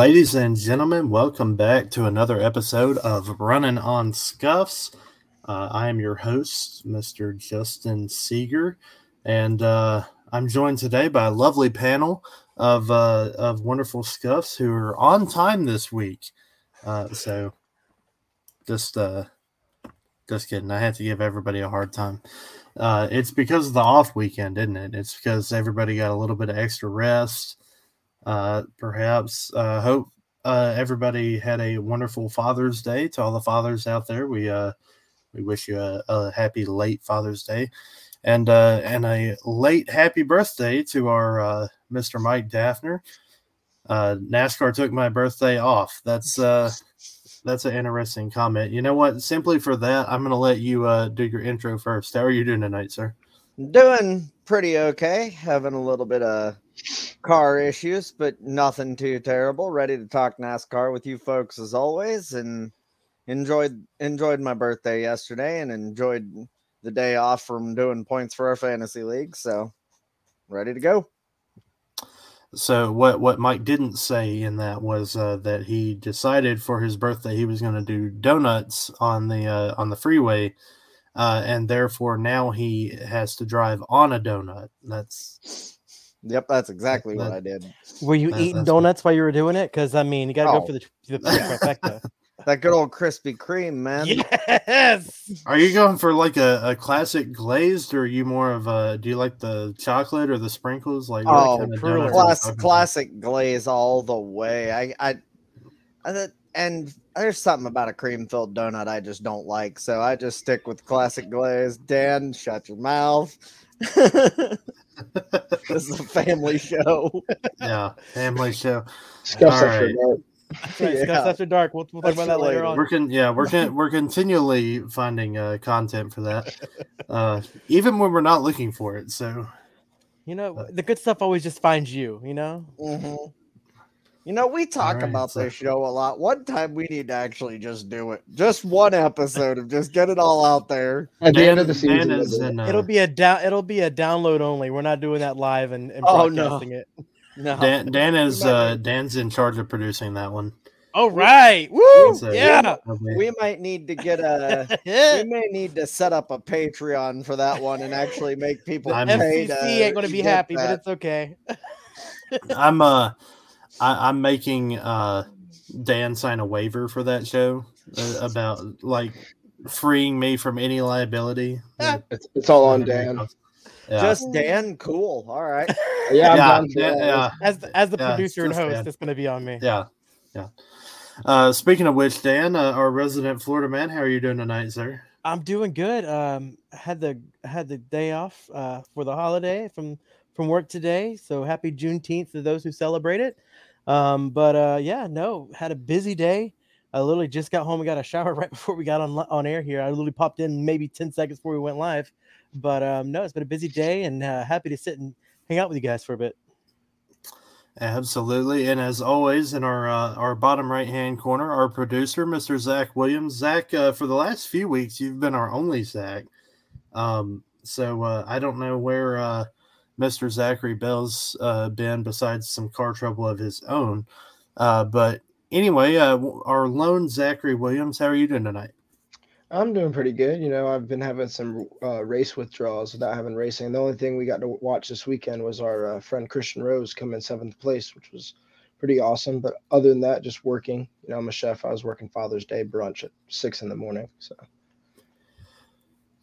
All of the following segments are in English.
Ladies and gentlemen, welcome back to another episode of Running on Scuffs. Uh, I am your host, Mr. Justin Seeger, and uh, I'm joined today by a lovely panel of uh, of wonderful scuffs who are on time this week. Uh, so, just uh, just kidding. I had to give everybody a hard time. Uh, it's because of the off weekend, isn't it? It's because everybody got a little bit of extra rest. Uh, perhaps uh, hope uh, everybody had a wonderful Father's Day. To all the fathers out there, we uh, we wish you a, a happy late Father's Day, and uh, and a late happy birthday to our uh, Mr. Mike Daffner. Uh, NASCAR took my birthday off. That's uh, that's an interesting comment. You know what? Simply for that, I'm going to let you uh, do your intro first. How are you doing tonight, sir? Doing pretty okay. Having a little bit of car issues, but nothing too terrible. Ready to talk NASCAR with you folks as always, and enjoyed enjoyed my birthday yesterday, and enjoyed the day off from doing points for our fantasy league. So ready to go. So what what Mike didn't say in that was uh, that he decided for his birthday he was going to do donuts on the uh, on the freeway, uh, and therefore now he has to drive on a donut. That's Yep, that's exactly what I did. Were you That- eating that's- donuts while you were doing it? Because I mean, you got to Oh. go for the, the trifecta. That good old Krispy Kreme, man. yes. Are you going for like a, a classic glazed, or are you more of a? Do you like the chocolate or the sprinkles? Like Oh, kind of truly. donut are you Class, classic glaze all the way. I, I, I and there's something about a cream filled donut I just don't like, so I just stick with classic glaze. Dan, shut your mouth. this is a family show. Yeah, family show. Scuffs All after right. dark. That's right. Yeah. After dark. We'll, we'll talk about that later later. on. We're con- yeah, we're con- we're continually finding uh, content for that, uh, even when we're not looking for it. So You know, the good stuff always just finds you. You know. Mhm. You know, we talk right, about so- this show a lot. One time we need to actually just do it. Just one episode of just get it all out there. At the Dan- end of the season, Dan we'll is it. in, uh, it'll be a down. It'll be a download only. We're not doing that live and, and Oh, no. broadcasting it. No. Dan, Dan is uh, Dan's in charge of producing that one. All right. Woo. So, yeah. okay. we might need to get a we may need to set up a Patreon for that one and actually make people I'm- pay to FCC ain't going to be get happy, but it's okay. I'm uh, I, I'm making uh, Dan sign a waiver for that show uh, about like freeing me from any liability. It's, it's all on Dan. Yeah. just Dan. Cool. All right. Yeah, I'm yeah, down for yeah, As the, as the Yeah, producer and host, bad. it's going to be on me. yeah, yeah. Uh, speaking of which, Dan, uh, our resident Florida man, how are you doing tonight, sir? I'm doing good. Um, had the had the day off uh, for the holiday from from work today. So happy Juneteenth to those who celebrate it. Um, but uh, yeah, no, had a busy day. I literally just got home and got a shower right before we got on on air here. I literally popped in maybe ten seconds before we went live. But um, no, it's been a busy day and uh, happy to sit and hang out with you guys for a bit. Absolutely, and as always, in our uh, our bottom right hand corner, our producer, Mr. Zach Williams. Zach, uh, for the last few weeks, you've been our only Zach. Um, so uh, I don't know where uh, Mr. Zachary Bell's uh, been besides some car trouble of his own. Uh, but anyway, uh, our lone Zachary Williams, how are you doing tonight? I'm doing pretty good. You know, I've been having some uh, race withdrawals without having racing. The only thing we got to watch this weekend was our uh, friend Christian Rose come in seventh place, which was pretty awesome. But other than that, just working. You know, I'm a chef. I was working Father's Day brunch at six in the morning. So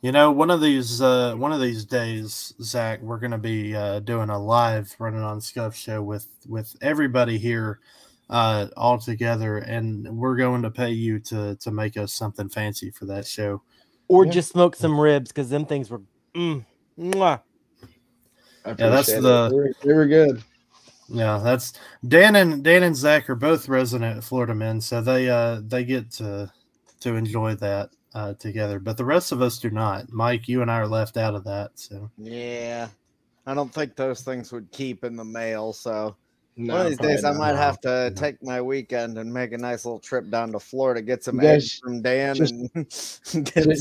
You know, one of these uh, one of these days, Zach, we're going to be uh, doing a live running on Scuff show with with everybody here uh, all together, and we're going to pay you to to make us something fancy for that show. Or Yeah. just smoke some ribs because them things were. Mm, mwah. Yeah, that's it. the- They were, they were good. Yeah, that's Dan and Dan and Zach are both resident Florida men, so they uh they get to to enjoy that uh, together. But the rest of us do not. Mike, you and I are left out of that. So Yeah. I don't think those things would keep in the mail. So No, one of these probably days, I might no, have to no. take my weekend and make a nice little trip down to Florida, get some You eggs from Dan, just- and Just,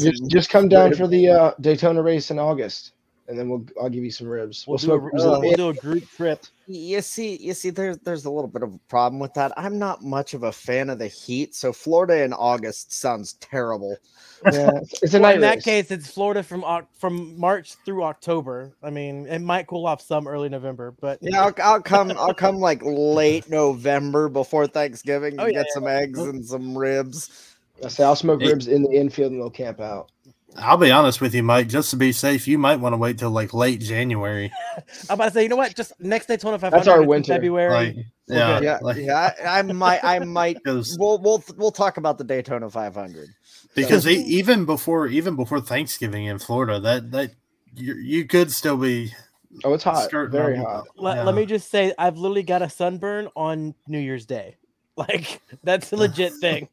just, just come down for the uh, Daytona race in August. And then we'll I'll give you some ribs. We'll, We'll, do, a, ribs. we'll, in the- we'll do a group trip. You see, you see, there's there's a little bit of a problem with that. I'm not much of a fan of the heat, so Florida in August sounds terrible. yeah, it's- it's a Well, night in that case, it's Florida from from March through October. I mean, it might cool off some early November, but Yeah, I'll, I'll come. I'll come like late November before Thanksgiving oh, and Oh, yeah, get some eggs and some ribs. I say I'll smoke ribs in the infield and they'll camp out. I'll be honest with you, Mike. Just to be safe, you might want to wait till like late January. I'm about to say, you know what? Just next Daytona 500 That's our it's in winter. February. Like, yeah, Yeah, like, yeah. I, I might. I might. because We'll we'll we'll talk about the Daytona 500. because e- even before even before Thanksgiving in Florida, that that you, you could still be Oh, it's hot, skirting very on- hot. let, yeah. let me just say, I've literally got a sunburn on New Year's Day. Like that's a legit thing.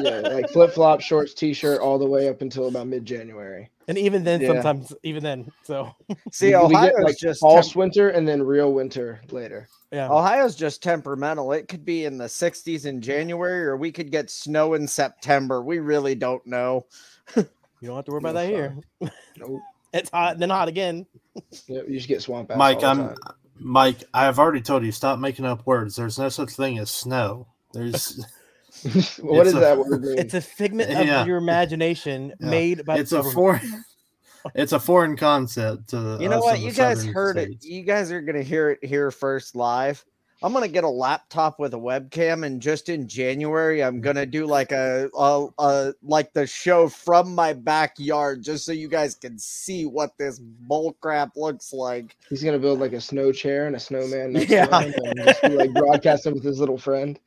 Yeah, like flip flop, shorts, t shirt, all the way up until about mid January. And even then, Yeah. sometimes, even then. So See, we, we Ohio's get like just false temp- winter and then real winter later. yeah. Ohio's just temperamental. It could be in the 60s in January, or we could get snow in September. We really don't know. You don't have to worry about that here. Nope. It's hot, then hot again. Yeah, you just get swamp ass. Mike. I'm time. Mike. I've already told you stop making up words. There's no such thing as snow. There's what It's does a- that word mean? It's a figment of Yeah. your imagination Yeah. made by it's the a government. foreign it's a foreign concept to You know what? You guys southern heard states. it. You guys are gonna hear it here first live. I'm gonna get a laptop with a webcam, and just in January, I'm gonna do like a, a, a like the show from my backyard, just so you guys can see what this bull crap looks like. He's gonna build like a snow chair and a snowman next Yeah. to him and just be like broadcasting with his little friend.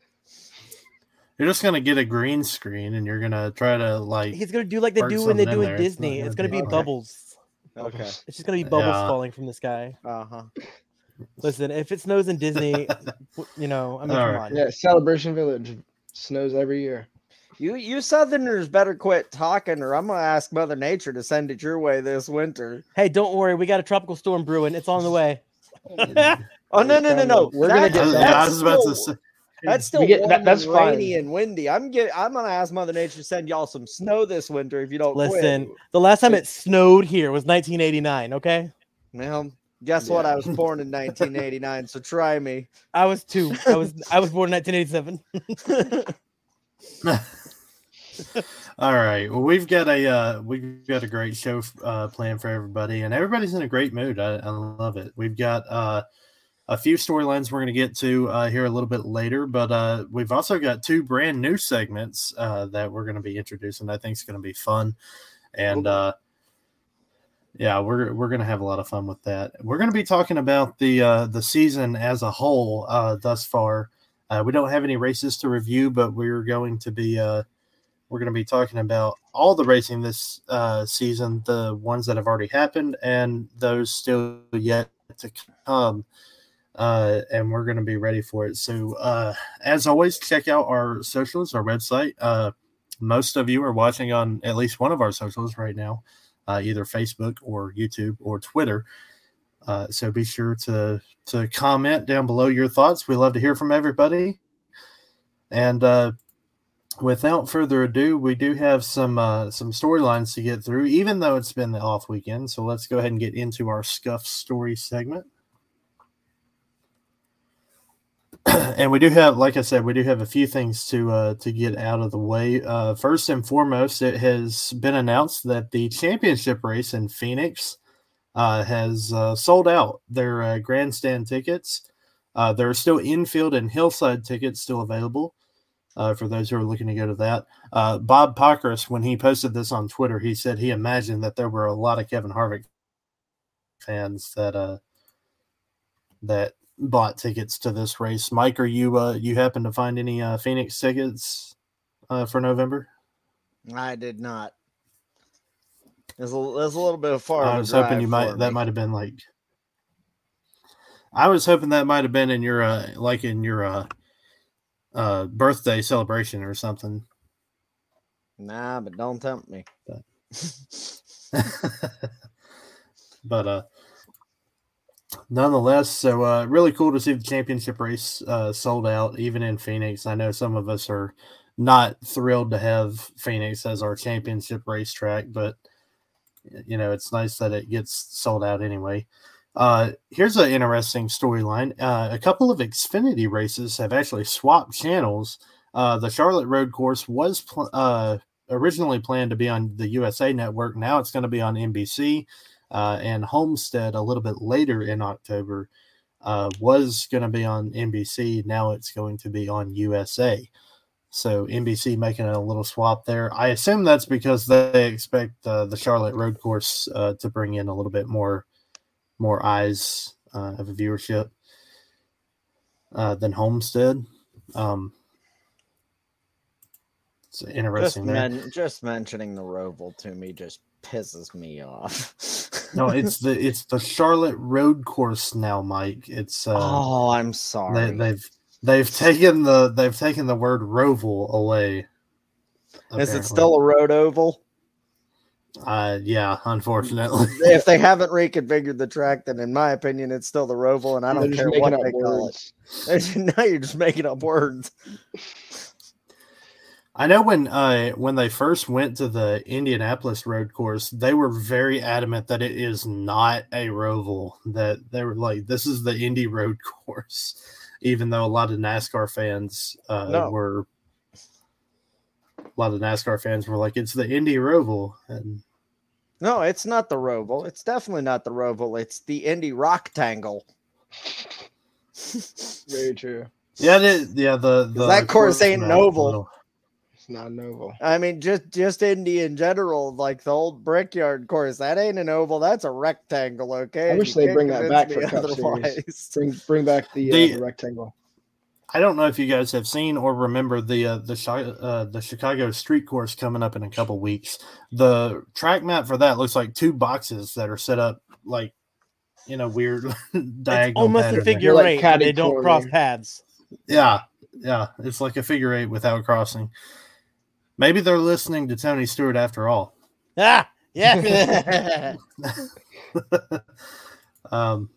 You're just gonna get a green screen and you're gonna try to like He's gonna do like they do when they do in in there. It's Disney. gonna It's gonna be be okay. bubbles. Okay. It's just gonna be bubbles Yeah. falling from the sky. Uh huh. Listen, if it snows in Disney, you know, I mean, All come right. on. Yeah, Celebration Village snows every year. You you Southerners better quit talking, or I'm gonna ask Mother Nature to send it your way this winter. Hey, don't worry, we got a tropical storm brewing. It's on the way. Oh no no no no! We're gonna I get was, that. I was about to say That's still get- warm that- that's and rainy fine. and windy. I'm get I'm gonna ask Mother Nature to send y'all some snow this winter if you don't Listen, quit. the last time it snowed here was 1989. Okay, Well, guess what? I was born in 1989, so try me. I was two. I was I was born in 1987. All right. Well, we've got a uh, we've got a great show uh, planned for everybody, and everybody's in a great mood. I, I love it. We've got uh, a few storylines we're going to get to uh, here a little bit later, but uh, we've also got two brand new segments uh, that we're going to be introducing. I think it's going to be fun, and uh, yeah, we're we're going to have a lot of fun with that. We're going to be talking about the uh, the season as a whole uh, thus far. Uh, we don't have any races to review, but we're going to be uh, we're going to be talking about all the racing this uh, season, the ones that have already happened, and those still yet to come. Uh, and we're going to be ready for it. So, uh, as always, check out our socials, our website. Uh, most of you are watching on at least one of our socials right now, uh, either Facebook or YouTube or Twitter. Uh, so be sure to to comment down below your thoughts. We love to hear from everybody. And uh, without further ado, we do have some some storylines to get through, even though it's been the off weekend. So let's go ahead and get into our scuff story segment. and we do have, like I said, we do have a few things to uh, to get out of the way. Uh, first and foremost, it has been announced that the championship race in Phoenix uh, has uh, sold out their uh, grandstand tickets. Uh, there are still infield and hillside tickets still available for those who are looking to go to that. Bob Pockrass, when he posted this on Twitter, he said he imagined that there were a lot of Kevin Harvick fans that uh, that bought tickets to this race. Mike, are you uh, you happen to find any uh, Phoenix tickets uh, for November? I did not. There's a, there's a little bit of far. I was hoping you might for that might have been like I was hoping that might have been in your uh like in your uh uh birthday celebration or something. Nah, but don't tempt me. But, but uh nonetheless, so uh really cool to see the championship race uh sold out even in Phoenix. I know some of us are not thrilled to have Phoenix as our championship racetrack, but you know, it's nice that it gets sold out anyway. Uh, here's an interesting storyline. Uh, a couple of Xfinity races have actually swapped channels. Uh, the Charlotte Road Course was pl- uh, originally planned to be on the USA Network. Now it's going to be on NBC. Uh, and Homestead a little bit later in October uh, was going to be on NBC. Now it's going to be on USA. So NBC making a little swap there. I assume that's because they expect uh, the Charlotte Road Course uh, to bring in a little bit more more eyes uh, of a viewership uh, than Homestead. Um, it's interesting. Just, men- just mentioning the Roval to me just pisses me off. no, it's the it's the Charlotte Road Course now, Mike. It's uh, oh, I'm sorry. they've they've taken the they've taken the word Roval away. Is it still a road oval? Uh, yeah, unfortunately. if they haven't reconfigured the track, then in my opinion, it's still the Roval, and I don't just care what up they call words. it. now you're just making up words. I know when uh when they first went to the Indianapolis road course, they were very adamant that it is not a roval. That they were like, this is the Indy road course, even though a lot of NASCAR fans uh No. were a lot of NASCAR fans were like, it's the Indy roval, and No, it's not the Roval. It's definitely not the Roval. It's the Indy Rocktangle. Very true. yeah, it, yeah, the, the that course ain't map novel. Little- It's not an oval. I mean, just just Indy in general, like the old Brickyard course. That ain't an oval. That's a rectangle. Okay. I wish they bring that back me for Cup Series. otherwise. Bring bring back the, The- uh, the rectangle. I don't know if you guys have seen or remember the uh, the uh, the Chicago Street Course coming up in a couple weeks. The track map for that looks like two boxes that are set up like in a weird diagonal. It's diagonal. almost a figure like eight. and They don't cross corner. paths. Yeah, yeah, it's like a figure eight without crossing. Maybe they're listening to Tony Stewart after all. Ah, yeah. um.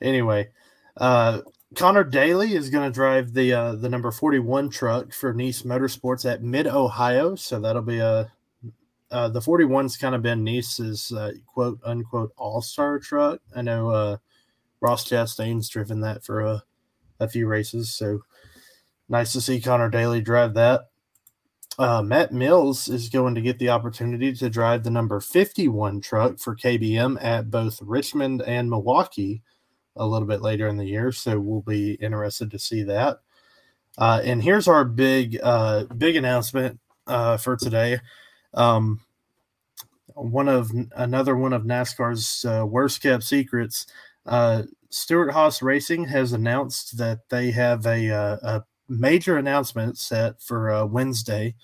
Anyway, uh, Connor Daly is going to drive the uh, the number forty one truck for Niece Motorsports at Mid Ohio. So that'll be a uh, the forty one's kind of been Niece's uh, quote unquote all star truck. I know uh, Ross Chastain's driven that for a a few races. So nice to see Connor Daly drive that. Uh, Matt Mills is going to get the opportunity to drive the number 51 truck for KBM at both Richmond and Milwaukee a little bit later in the year. So we'll be interested to see that. Uh, and here's our big, uh, big announcement uh, for today. Um, one of another one of NASCAR's uh, worst kept secrets. Uh, Stewart Haas Racing has announced that they have a, a major announcement set for uh, Wednesday.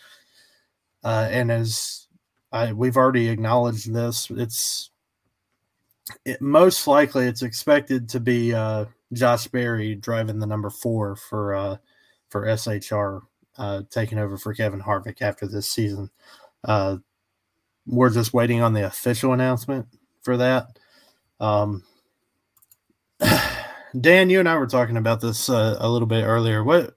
Uh, and as I, we've already acknowledged this, it's it, most likely it's expected to be uh, Josh Berry driving the number four for uh, for SHR, uh, taking over for Kevin Harvick after this season. Uh, we're just waiting on the official announcement for that. Um, Dan, you and I were talking about this uh, a little bit earlier. What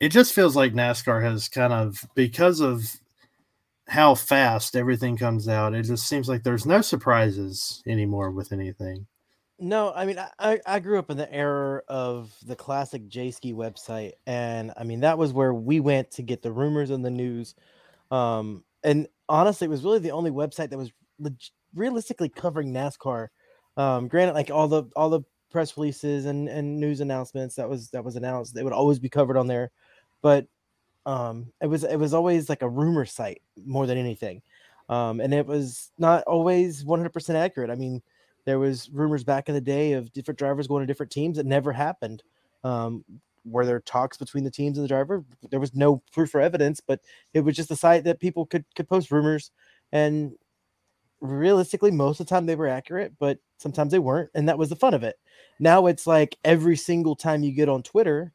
it just feels like NASCAR has kind of because of how fast everything comes out. It just seems like there's no surprises anymore with anything. No, I mean, I- I, grew up in the era of the classic Jayski website. And I mean, that was where we went to get the rumors and the news. Um, and honestly, it was really the only website that was realistically covering NASCAR. Um, granted, like all the all the press releases and, and news announcements that was that was announced, they would always be covered on there. But um, it was it was always like a rumor site more than anything. Um, and it was not always 100% accurate. I mean, there was rumors back in the day of different drivers going to different teams that never happened. Um, were there talks between the teams and the driver? There was no proof or evidence, but it was just a site that people could could post rumors, and realistically, most of the time they were accurate, but sometimes they weren't, and that was the fun of it. Now it's like every single time you get on Twitter,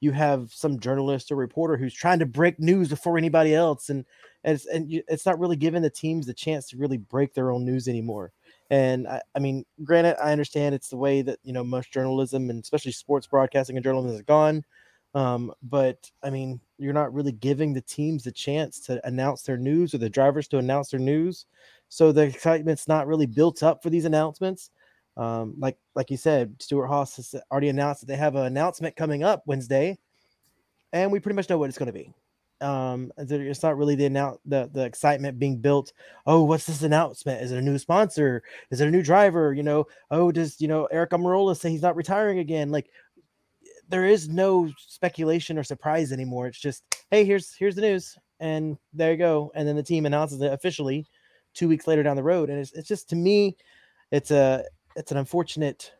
you have some journalist or reporter who's trying to break news before anybody else, and and it's, and you, it's not really giving the teams the chance to really break their own news anymore. And I, I mean, granted, I understand it's the way that you know most journalism and especially sports broadcasting and journalism has gone. Um, but I mean, you're not really giving the teams the chance to announce their news or the drivers to announce their news. So the excitement's not really built up for these announcements. Um, like like you said, Stewart Haas has already announced that they have an announcement coming up Wednesday, and we pretty much know what it's going to be. Um, it's not really the announce the the excitement being built. Oh, what's this announcement? Is it a new sponsor? Is it a new driver? You know, oh, does you know Aric Almirola say he's not retiring again? Like, there is no speculation or surprise anymore. It's just, hey, here's here's the news, and there you go. And then the team announces it officially two weeks later down the road, and it's it's just to me, it's a it's an unfortunate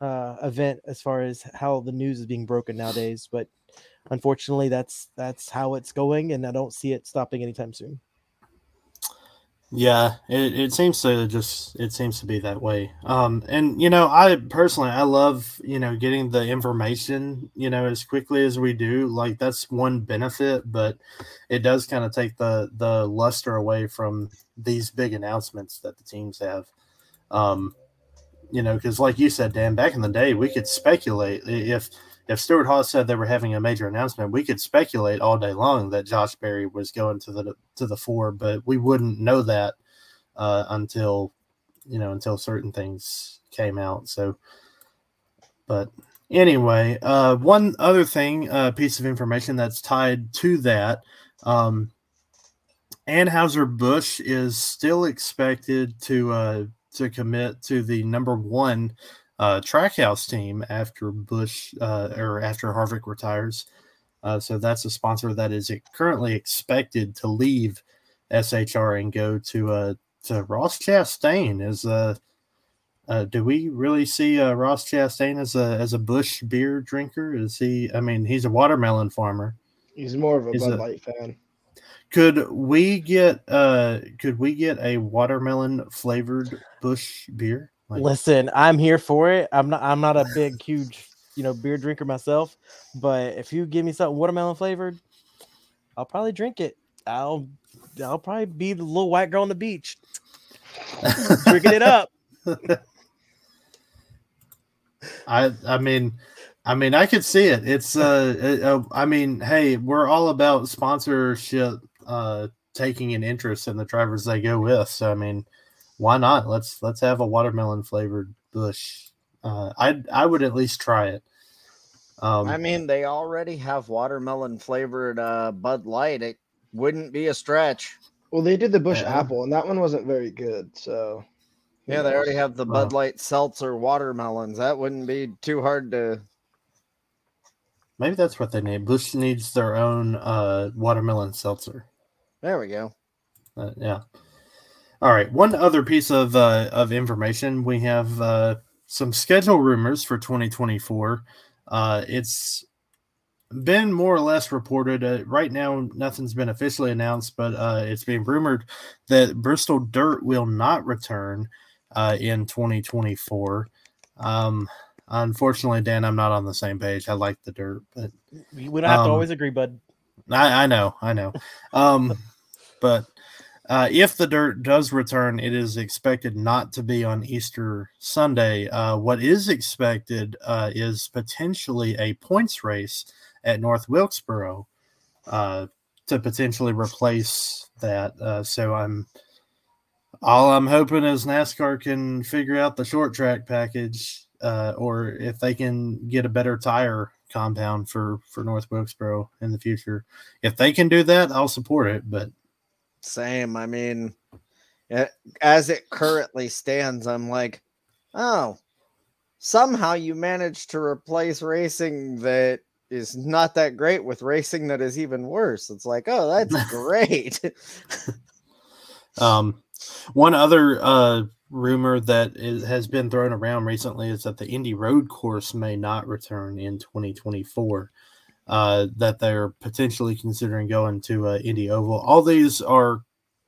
uh, event as far as how the news is being broken nowadays. But unfortunately, that's that's how it's going, and I don't see it stopping anytime soon. Yeah, it, it seems to just it seems to be that way. Um, and you know, I personally I love you know getting the information you know as quickly as we do. Like that's one benefit, but it does kind of take the the luster away from these big announcements that the teams have. Um, you know, because like you said, Dan, back in the day, we could speculate if if Stewart Haas said they were having a major announcement, we could speculate all day long that Josh Berry was going to the to the four, but we wouldn't know that uh, until you know until certain things came out. So, but anyway, uh, one other thing, uh, piece of information that's tied to that. Um, Anheuser Busch is still expected to uh, to commit to the number one uh, Trackhouse team after Busch uh, or after Harvick retires. Uh, so that's a sponsor that is currently expected to leave SHR and go to uh, to Ross Chastain. Is uh, uh, do we really see uh, Ross Chastain as a as a Busch beer drinker? Is he? I mean, he's a watermelon farmer. He's more of a he's Bud a, Light fan. Could we get uh could we get a watermelon flavored Busch beer? Like, Listen, I'm here for it. I'm not I'm not a big huge, you know, beer drinker myself, but if you give me something watermelon flavored, I'll probably drink it. I'll I'll probably be the little white girl on the beach. drinking it up. I I mean I mean, I could see it. It's uh, uh, I mean, hey, we're all about sponsorship uh, taking an interest in the drivers they go with. So I mean, why not? Let's let's have a watermelon flavored Busch. Uh, I I would at least try it. Um, I mean, they already have watermelon flavored uh, Bud Light. It wouldn't be a stretch. Well, they did the Busch yeah. Apple, and that one wasn't very good. So yeah, they already have the Bud Light Seltzer watermelons. That wouldn't be too hard to. Maybe that's what they need. Busch needs their own uh, watermelon seltzer. There we go. Uh, yeah. All right. One other piece of uh, of information: we have uh, some schedule rumors for 2024. Uh, it's been more or less reported. Uh, right now, nothing's been officially announced, but uh, it's being rumored that Bristol Dirt will not return uh, in 2024. Um, unfortunately, Dan, I'm not on the same page. I like the dirt, but we don't have um, to always agree, bud. I, I know, I know. Um, but uh, if the dirt does return, it is expected not to be on Easter Sunday. Uh, what is expected uh, is potentially a points race at North Wilkesboro uh, to potentially replace that. Uh, so I'm all I'm hoping is NASCAR can figure out the short track package, uh, or if they can get a better tire compound for for North Wilkesboro in the future. If they can do that, I'll support it. But same. I mean, as it currently stands, I'm like, oh, somehow you managed to replace racing that is not that great with racing that is even worse. It's like, oh, that's great. um, one other uh rumor that is, has been thrown around recently is that the Indy Road Course may not return in 2024. Uh, that they're potentially considering going to uh, Indy Oval. All these are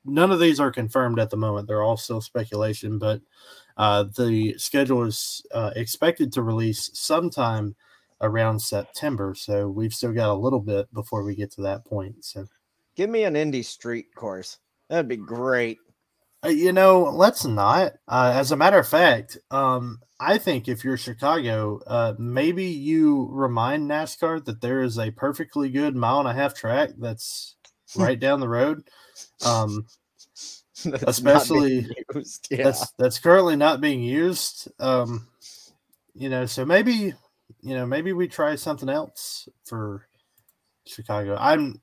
none of these are confirmed at the moment. They're all still speculation, but uh, the schedule is uh, expected to release sometime around September. So we've still got a little bit before we get to that point. So give me an Indy Street course. That'd be great. Uh, you know, let's not. Uh, as a matter of fact, um, I think if you're Chicago, uh, maybe you remind NASCAR that there is a perfectly good mile and a half track that's right down the road. Um, That's Especially- Yeah. that's that's currently not being used. Um, you know, so maybe you know maybe we try something else for Chicago. I'm,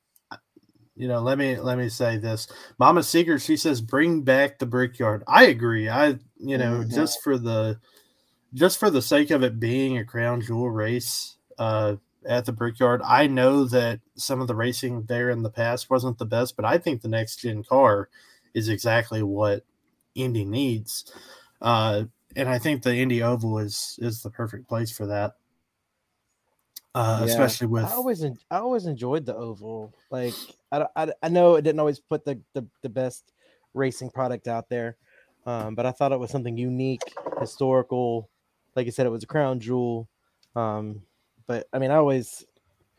you know, let me let me say this. Mama Seeger, she says bring back the Brickyard. I agree. I you know Mhm. just for the just for the sake of it being a crown jewel race uh, at the Brickyard. I know that some of the racing there in the past wasn't the best, but I think the next gen car is exactly what Indy needs. Uh, and I think the Indy Oval is is the perfect place for that. Uh, Yeah. especially with I always en- I always enjoyed the oval. Like I, I, I know it didn't always put the, the, the best racing product out there, um, but I thought it was something unique, historical. Like you said, it was a crown jewel. Um, but I mean, I always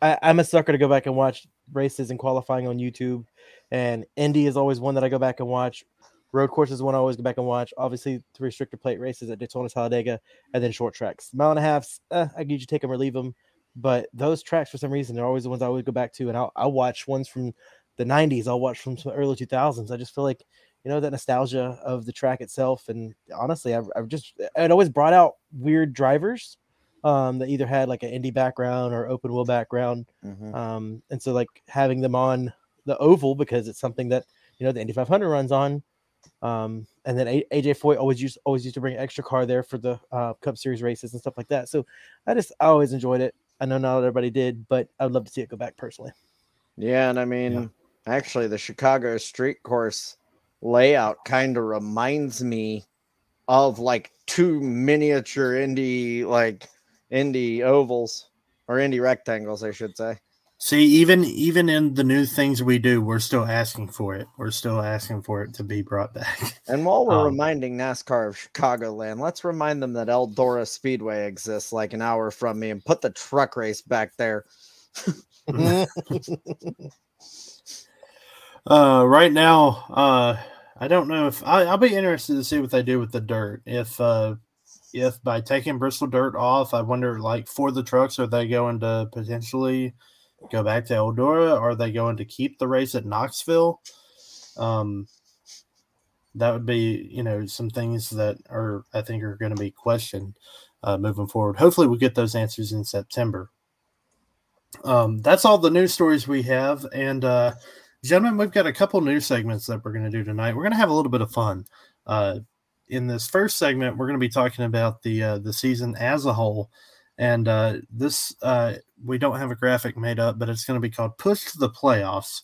I, I'm a sucker to go back and watch races and qualifying on YouTube, and Indy is always one that I go back and watch. Road course is one I always go back and watch. Obviously, the restrictor plate races at Daytona Talladega, and then short tracks. Mile and a halfs, eh, I usually take them or leave them but those tracks for some reason they're always the ones I always go back to, and I'll, I'll watch ones from the '90s. I'll watch from some early 2000s. I just feel like you know that nostalgia of the track itself, and honestly, I've, I've just it always brought out weird drivers um, that either had like an Indy background or open wheel background, Mhm. um, and so like having them on the oval because it's something that you know the Indy 500 runs on. Um, and then AJ Foyt always used always used to bring an extra car there for the uh, Cup Series races and stuff like that. So I just I always enjoyed it. I know not everybody did, but I'd love to see it go back personally. Yeah, and I mean, actually, the Chicago street course layout kind of reminds me of like two miniature Indy, like Indy ovals or Indy rectangles, I should say. See even even in the new things we do, we're still asking for it. We're still asking for it to be brought back. And while we're Um, reminding NASCAR of Chicagoland, let's remind them that Eldora Speedway exists like an hour from me and put the truck race back there. Uh, right now, uh, I don't know if I, I'll be interested to see what they do with the dirt. If uh, if by taking Bristol dirt off, I wonder like for the trucks, are they going to potentially go back to Eldora? Are they going to keep the race at Knoxville? Um, that would be you know some things that are I think are going to be questioned uh, moving forward. Hopefully, we'll get those answers in September. Um, that's all the news stories we have, and uh, gentlemen, we've got a couple news segments that we're going to do tonight. We're going to have a little bit of fun. Uh, in this first segment, we're going to be talking about the uh, the season as a whole, and uh, this uh, we don't have a graphic made up, but it's going to be called "Push to the Playoffs."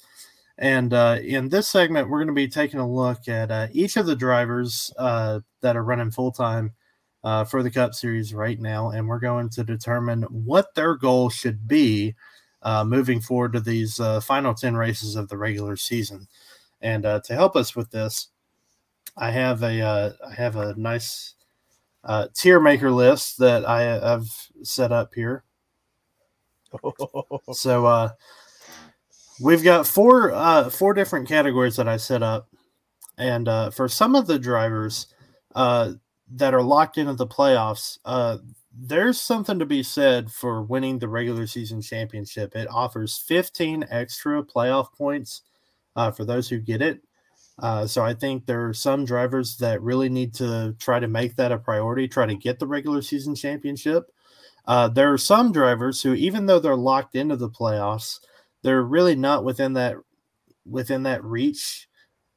And uh, in this segment, we're going to be taking a look at uh, each of the drivers uh, that are running full time uh, for the Cup Series right now, and we're going to determine what their goal should be moving forward to these final 10 races of the regular season. And to help us with this, I have a I have a nice uh, tier maker list that I, I've set up here. So uh, we've got four uh, four different categories that I set up, and uh, for some of the drivers uh, that are locked into the playoffs, uh, there's something to be said for winning the regular season championship. It offers 15 extra playoff points uh, for those who get it. Uh, so I think there are some drivers that really need to try to make that a priority, try to get the regular season championship. Uh, there are some drivers who, even though they're locked into the playoffs, they're really not within that within that reach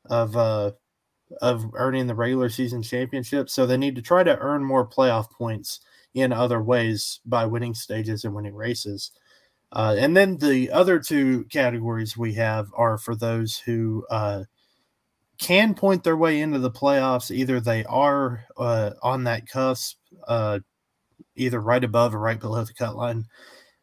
of uh, of earning the regular season championship. So they need to try to earn more playoff points in other ways by winning stages and winning races. Uh, and then the other two categories we have are for those who uh, can point their way into the playoffs. Either they are uh, on that cusp, uh, either right above or right below the cut line.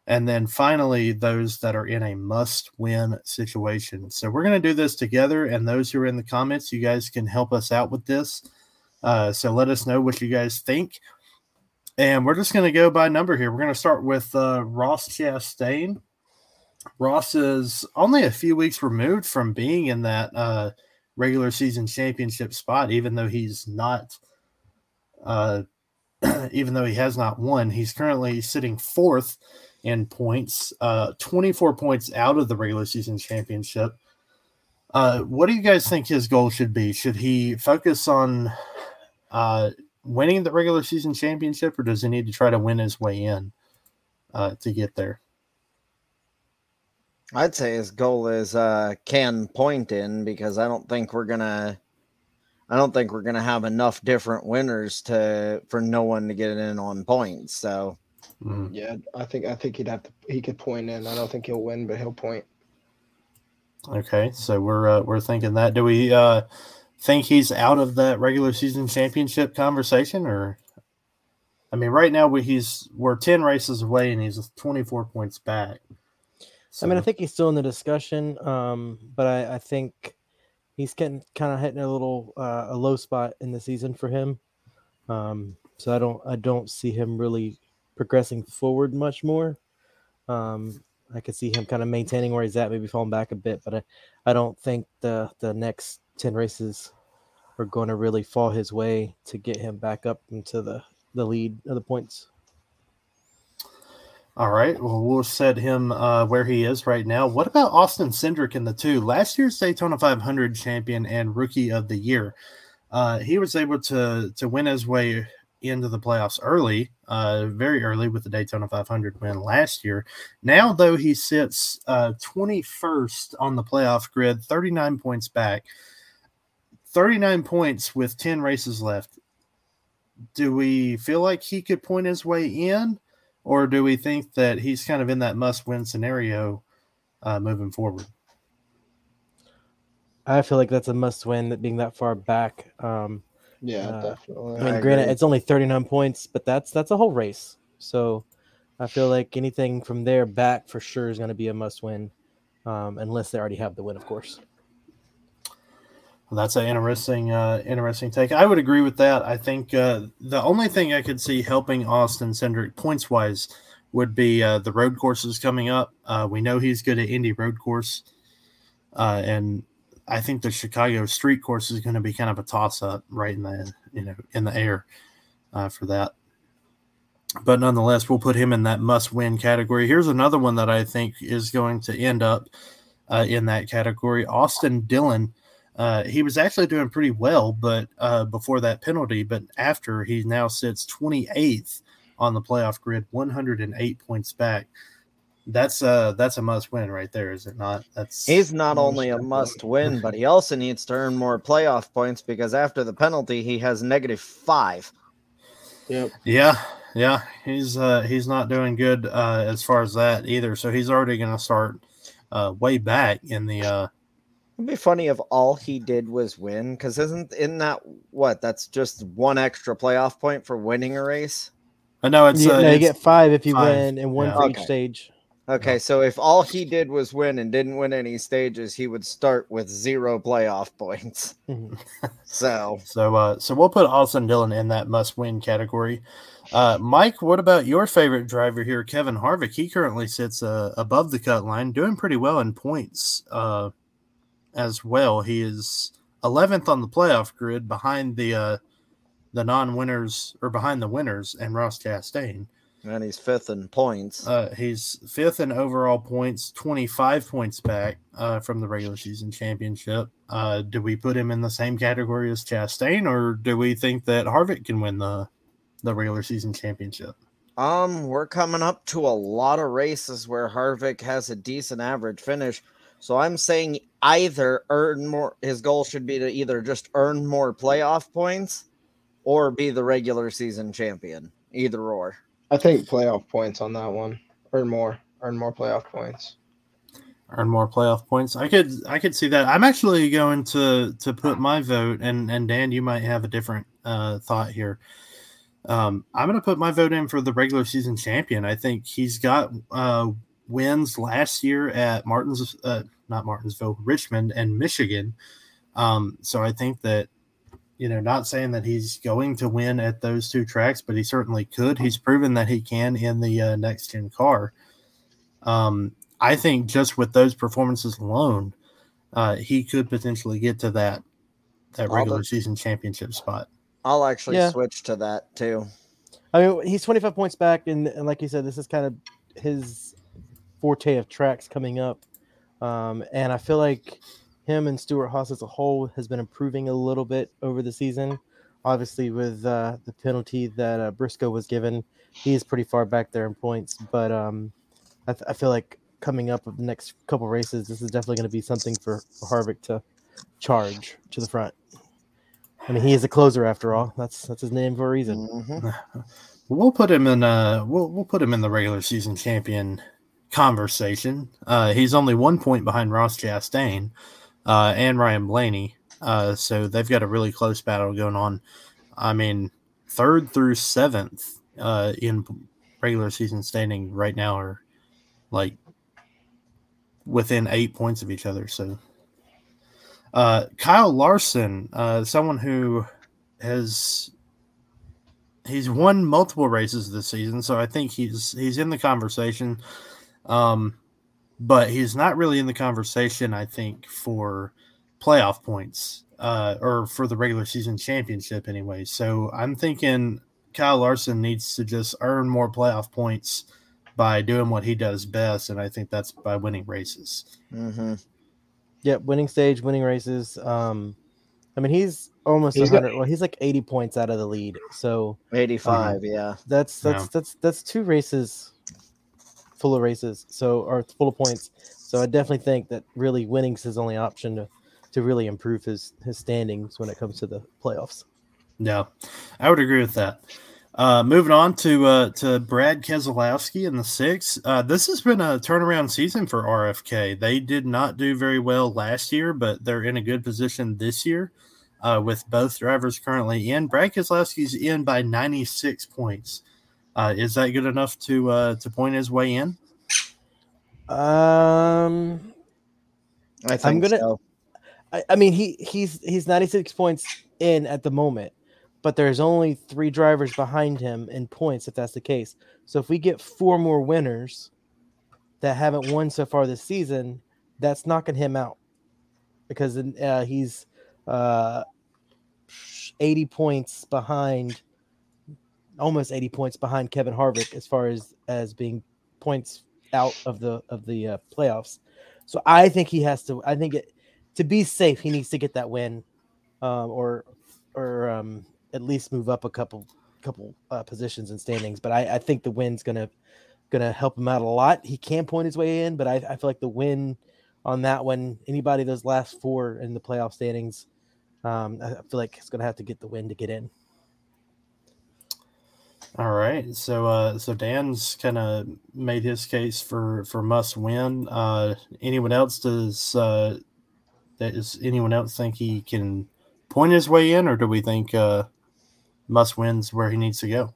And then finally, those that are in a must win situation. So we're going to do this together. And those who are in the comments, you guys can help us out with this. Uh, so let us know what you guys think. And we're just going to go by number here. We're going to start with uh, Ross Chastain. Ross is only a few weeks removed from being in that uh, regular season championship spot, even though he's not, uh, even though he has not won. He's currently sitting fourth in points, uh, 24 points out of the regular season championship. Uh, what do you guys think his goal should be? Should he focus on uh, winning the regular season championship, or does he need to try to win his way in uh, to get there? I'd say his goal is uh, can point in because I don't think we're gonna. I don't think we're gonna have enough different winners to for no one to get in on points. So Mm. Yeah, I think I think he'd have to. He could point in. I don't think he'll win, but he'll point. Okay, so we're uh, we're thinking that. Do we uh, think he's out of that regular season championship conversation, or? I mean, right now we he's we're ten races away, and he's twenty four points back. I mean, I think he's still in the discussion, um, but I, I think he's getting kind of hitting a little uh, a low spot in the season for him. Um, so I don't I don't see him really progressing forward much more. Um, I could see him kind of maintaining where he's at, maybe falling back a bit, but I, I don't think the the next ten races are going to really fall his way to get him back up into the the lead of the points. All right. Well, we'll set him uh, where he is right now. What about Austin Cindric in the two? Last year's Daytona 500 champion and rookie of the year. Uh, he was able to to win his way into the playoffs early, uh, very early with the Daytona 500 win last year. Now, though, he sits uh, 21st on the playoff grid, 39 points back, 39 points with 10 races left. Do we feel like he could point his way in? Or do we think that he's kind of in that must-win scenario uh, moving forward? I feel like that's a must win that being that far back. Um, Yeah, Uh, definitely. I mean, I granted, agree. it's only 39 points, but that's that's a whole race. So I feel like anything from there back for sure is going to be a must win, um, unless they already have the win, of course. Well, that's an interesting, uh, interesting take. I would agree with that. I think uh, the only thing I could see helping Austin Cindric points wise would be uh, the road courses coming up. Uh, we know he's good at Indy road course, uh, and I think the Chicago street course is going to be kind of a toss up right in the you know in the air uh, for that. But nonetheless, we'll put him in that must win category. Here's another one that I think is going to end up uh, in that category. Austin Dillon. Uh, he was actually doing pretty well, but uh, before that penalty, but after he now sits 28th on the playoff grid, 108 points back. That's uh that's a must win right there, is it not? That's he's not only a definitely. must win, but he also needs to earn more playoff points because after the penalty, he has negative five. Yep. yeah, yeah. He's uh he's not doing good uh as far as that either. So he's already gonna start uh way back in the uh It'd be funny if all he did was win, because isn't in that what? That's just one extra playoff point for winning a race. I know it's You, uh, no, you it's- get five if you five, win, and one yeah. for each stage. Okay, so if all he did was win and didn't win any stages, he would start with zero playoff points. Mhm. So So, uh, so we'll put Austin Dillon in that must-win category. Uh, Mike, what about your favorite driver here, Kevin Harvick? He currently sits uh, above the cut line, doing pretty well in points uh, as well. He is 11th on the playoff grid, behind the uh, the non-winners or behind the winners and Ross Chastain. and he's fifth in points. Uh, he's fifth in overall points, 25 points back uh, from the regular season championship. Uh, do we put him in the same category as Chastain, or do we think that Harvick can win the the regular season championship? Um, we're coming up to a lot of races where Harvick has a decent average finish. So I'm saying either earn more his goal should be to either just earn more playoff points or be the regular season champion. Either or. I think playoff points on that one. Earn more. Earn more playoff points. Earn more playoff points. I could I could see that. I'm actually going to to put my vote, and and Dan, you might have a different uh, thought here. Um, I'm going to put my vote in for the regular season champion. I think he's got uh, wins last year at Martins, uh, not Martinsville, Richmond, and Michigan. Um, so I think that you know, not saying that he's going to win at those two tracks, but he certainly could. He's proven that he can in the uh, next gen car. Um, I think just with those performances alone, uh, he could potentially get to that that regular the- season championship spot. I'll actually Yeah. switch to that too. I mean, he's 25 points back, and, and like you said, this is kind of his forte of tracks coming up. Um, and I feel like him and Stewart Haas as a whole has been improving a little bit over the season. Obviously, with uh, the penalty that uh, Briscoe was given, he is pretty far back there in points. But um, I, th- I feel like coming up the next couple races, this is definitely going to be something for, for Harvick to charge to the front. I mean, he is a closer after all. That's that's his name for a reason. Mhm. We'll put him in uh we'll we'll put him in the regular season champion conversation. Uh he's only one point behind Ross Chastain uh and Ryan Blaney. Uh so they've got a really close battle going on. I mean, third through seventh uh in regular season standing right now are like within eight points of each other. So uh Kyle Larson, uh someone who has he's won multiple races this season, so I think he's he's in the conversation. Um, but he's not really in the conversation, I think, for playoff points uh, or for the regular season championship anyway. So I'm thinking Kyle Larson needs to just earn more playoff points by doing what he does best, and I think that's by winning races. Mm-hmm. Yep, winning stage, winning races. Um, I mean, he's almost He's got- 100. well, he's like 80 points out of the lead. So 85, yeah. that's that's Yeah. that's that's two races full of races. So or full of points. So I definitely think that really winning's his only option to to really improve his his standings when it comes to the playoffs. Yeah, I would agree with that. Uh, moving on to uh, to Brad Keselowski in the six. Uh, this has been a turnaround season for RFK. They did not do very well last year, but they're in a good position this year uh, with both drivers currently in. Brad Keselowski's in by 96 points. Uh, is that good enough to uh, to point his way in? Um, I think gonna- so. I, I mean he he's he's 96 points in at the moment, but there's only three drivers behind him in points if that's the case. So if we get four more winners that haven't won so far this season, that's knocking him out because uh, he's uh, 80 points behind, almost 80 points behind Kevin Harvick as far as as being points out of the of the uh, playoffs. So I think he has to. I think it to be safe, he needs to get that win, um, or or um, at least move up a couple couple uh, positions and standings. But I, I think the win's gonna gonna help him out a lot. He can point his way in, but I, I feel like the win on that one, anybody those last four in the playoff standings, um, I feel like it's gonna have to get the win to get in. All right, so uh, so Dan's kind of made his case for for must win. Uh, anyone else does? Uh, does anyone else think he can point his way in, or do we think uh, must wins where he needs to go?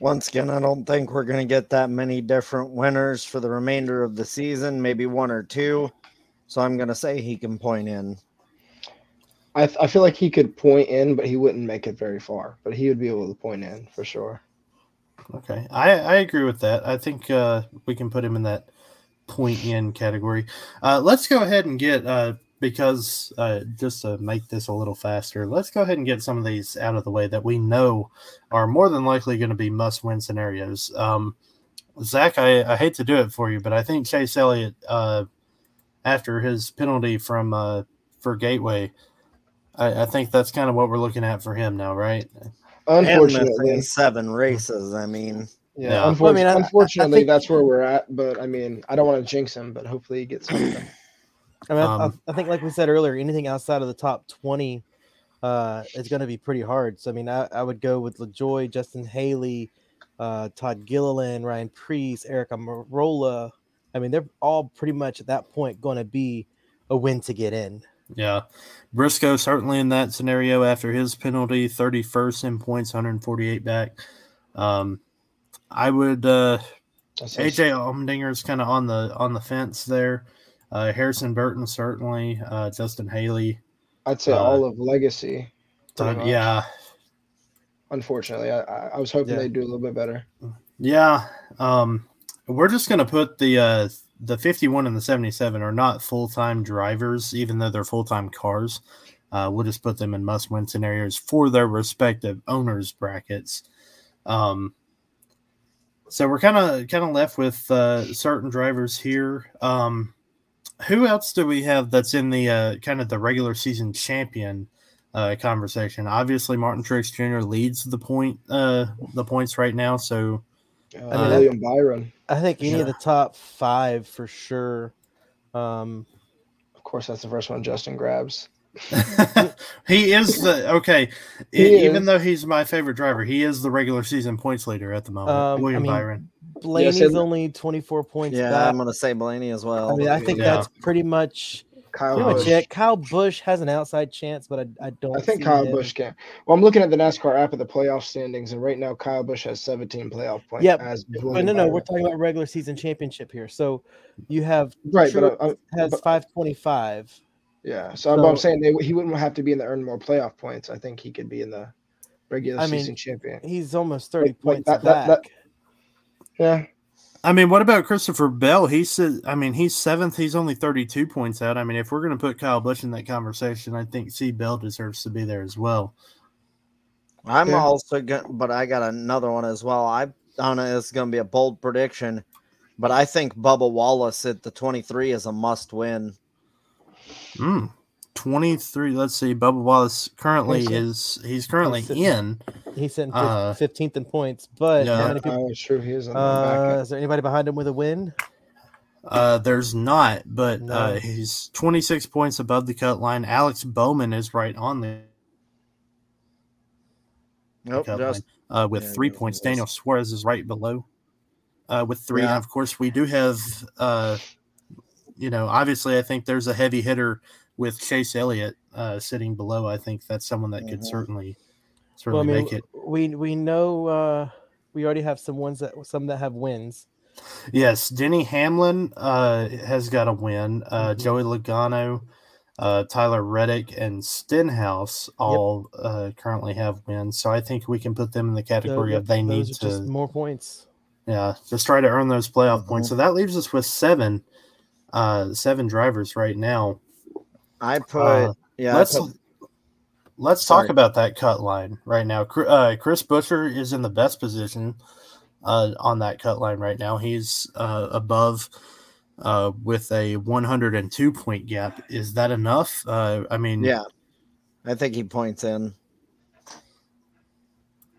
Once again, I don't think we're going to get that many different winners for the remainder of the season, maybe one or two. So I'm going to say he can point in. I, th- I feel like he could point in, but he wouldn't make it very far. But he would be able to point in for sure. Okay, I I agree with that. I think uh, we can put him in that point in category. Uh, let's go ahead and get uh, because uh, just to make this a little faster, let's go ahead and get some of these out of the way that we know are more than likely going to be must win scenarios. Um, Zach, I, I hate to do it for you, but I think Chase Elliott, uh, after his penalty from uh, for Gateway, I, I think that's kind of what we're looking at for him now, right? And Unfortunately, missing seven races. I mean, yeah. Yeah. unfor- I mean, I- I- I unfortunately, think- that's where we're at. But I mean, I don't want to jinx him, but hopefully he gets something. I mean, I- Um, I, I think, like we said earlier, anything outside of the top 20 uh, is going to be pretty hard. So, I mean, I, I would go with LaJoie, Justin Haley, uh, Todd Gilliland, Ryan Preece, Aric Almirola. I mean, they're all pretty much at that point going to be a win to get in. Yeah. Briscoe certainly in that scenario after his penalty, 31st in points, 148 back. Um, I would uh AJ Allmendinger's kind of on the on the fence there. Uh, Harrison Burton certainly, uh, Justin Haley. I'd say uh, all of legacy. yeah, Unfortunately, I, I I was hoping Yeah. they'd do a little bit better. yeah. Um, we're just gonna put the uh, the 51 and the 77 are not full time drivers, even though they're full time cars. Uh, we'll just put them in must win scenarios for their respective owners brackets. Um, so we're kind of kind of left with uh, certain drivers here. Um, who else do we have that's in the uh, kind of the regular season champion uh, conversation? Obviously, Martin Truex Jr. leads the point uh, the points right now. So Uh, mean, William Byron, I think any Yeah. of the top five for sure. Um, of course, that's the first one Justin grabs. he is the okay. He even is. though he's my favorite driver, he is the regular season points leader at the moment. Um, I William mean, Byron. Blaney's and- only 24 points Yeah, back. I'm gonna say Blaney as well. I mean, I think Yeah. that's pretty much Kyle pretty much it. Kyle Busch has an outside chance, but I, I don't. I think Kyle Busch can. Well, I'm looking at the NASCAR app of the playoff standings, and right now Kyle Busch has 17 playoff points. Yep, as But no, no, we're talking about regular season championship here. So you have right, Truex but uh, I, I, uh, has but- 525. yeah. So, I'm- I'm saying they, he wouldn't have to be in the earn more playoff points. I think he could be in the regular I mean, season champion. He's almost 30 Like- like points that- that- back. that- Yeah, I mean, what about Christopher Bell? He said, I mean, he's seventh. He's only 32 points out. I mean, if we're going to put Kyle Busch in that conversation, I think C. Bell deserves to be there as well. I'm Yeah. also going but I got another one as well. I don't know it's gonna be a bold prediction, but I think Bubba Wallace at the 23 is a must win. Mm. 23. Let's see. Bubba Wallace currently He's- is, he's currently sitting- in. He's sitting fif- Uh, 15th in points, but yeah. how many people? uh, it's true. He is on the Uh, back. is there anybody behind him with a win? Uh, there's not, but No. uh, he's 26 points above the cut line. Alex Bowman is right on the Nope, cut just line uh, with yeah, three points. Daniel Suarez is right below uh, with three. Yeah. And of course, we do have, uh, you know, obviously, I think there's a heavy hitter with Chase Elliott uh, sitting below. I think that's someone that could Mhm. certainly, Well, I mean, make it. we we know uh, we already have some ones that some that have wins. Yes, Denny Hamlin uh, has got a win. Uh, Mhm. Joey Logano, uh, Tyler Reddick, and Stenhouse all uh, currently have wins. So I think we can put them in the category So, of they need to, more points. yeah, just try to earn those playoff Mhm. points. So that leaves us with seven, uh, seven drivers right now. I put Uh, yeah, let's put- let's Sorry. talk about that cut line right now. Uh, Chris Buescher is in the best position uh, on that cut line right now. He's uh, above uh, with a 102 point gap. Is that enough? Uh, I mean, yeah. I think he points in.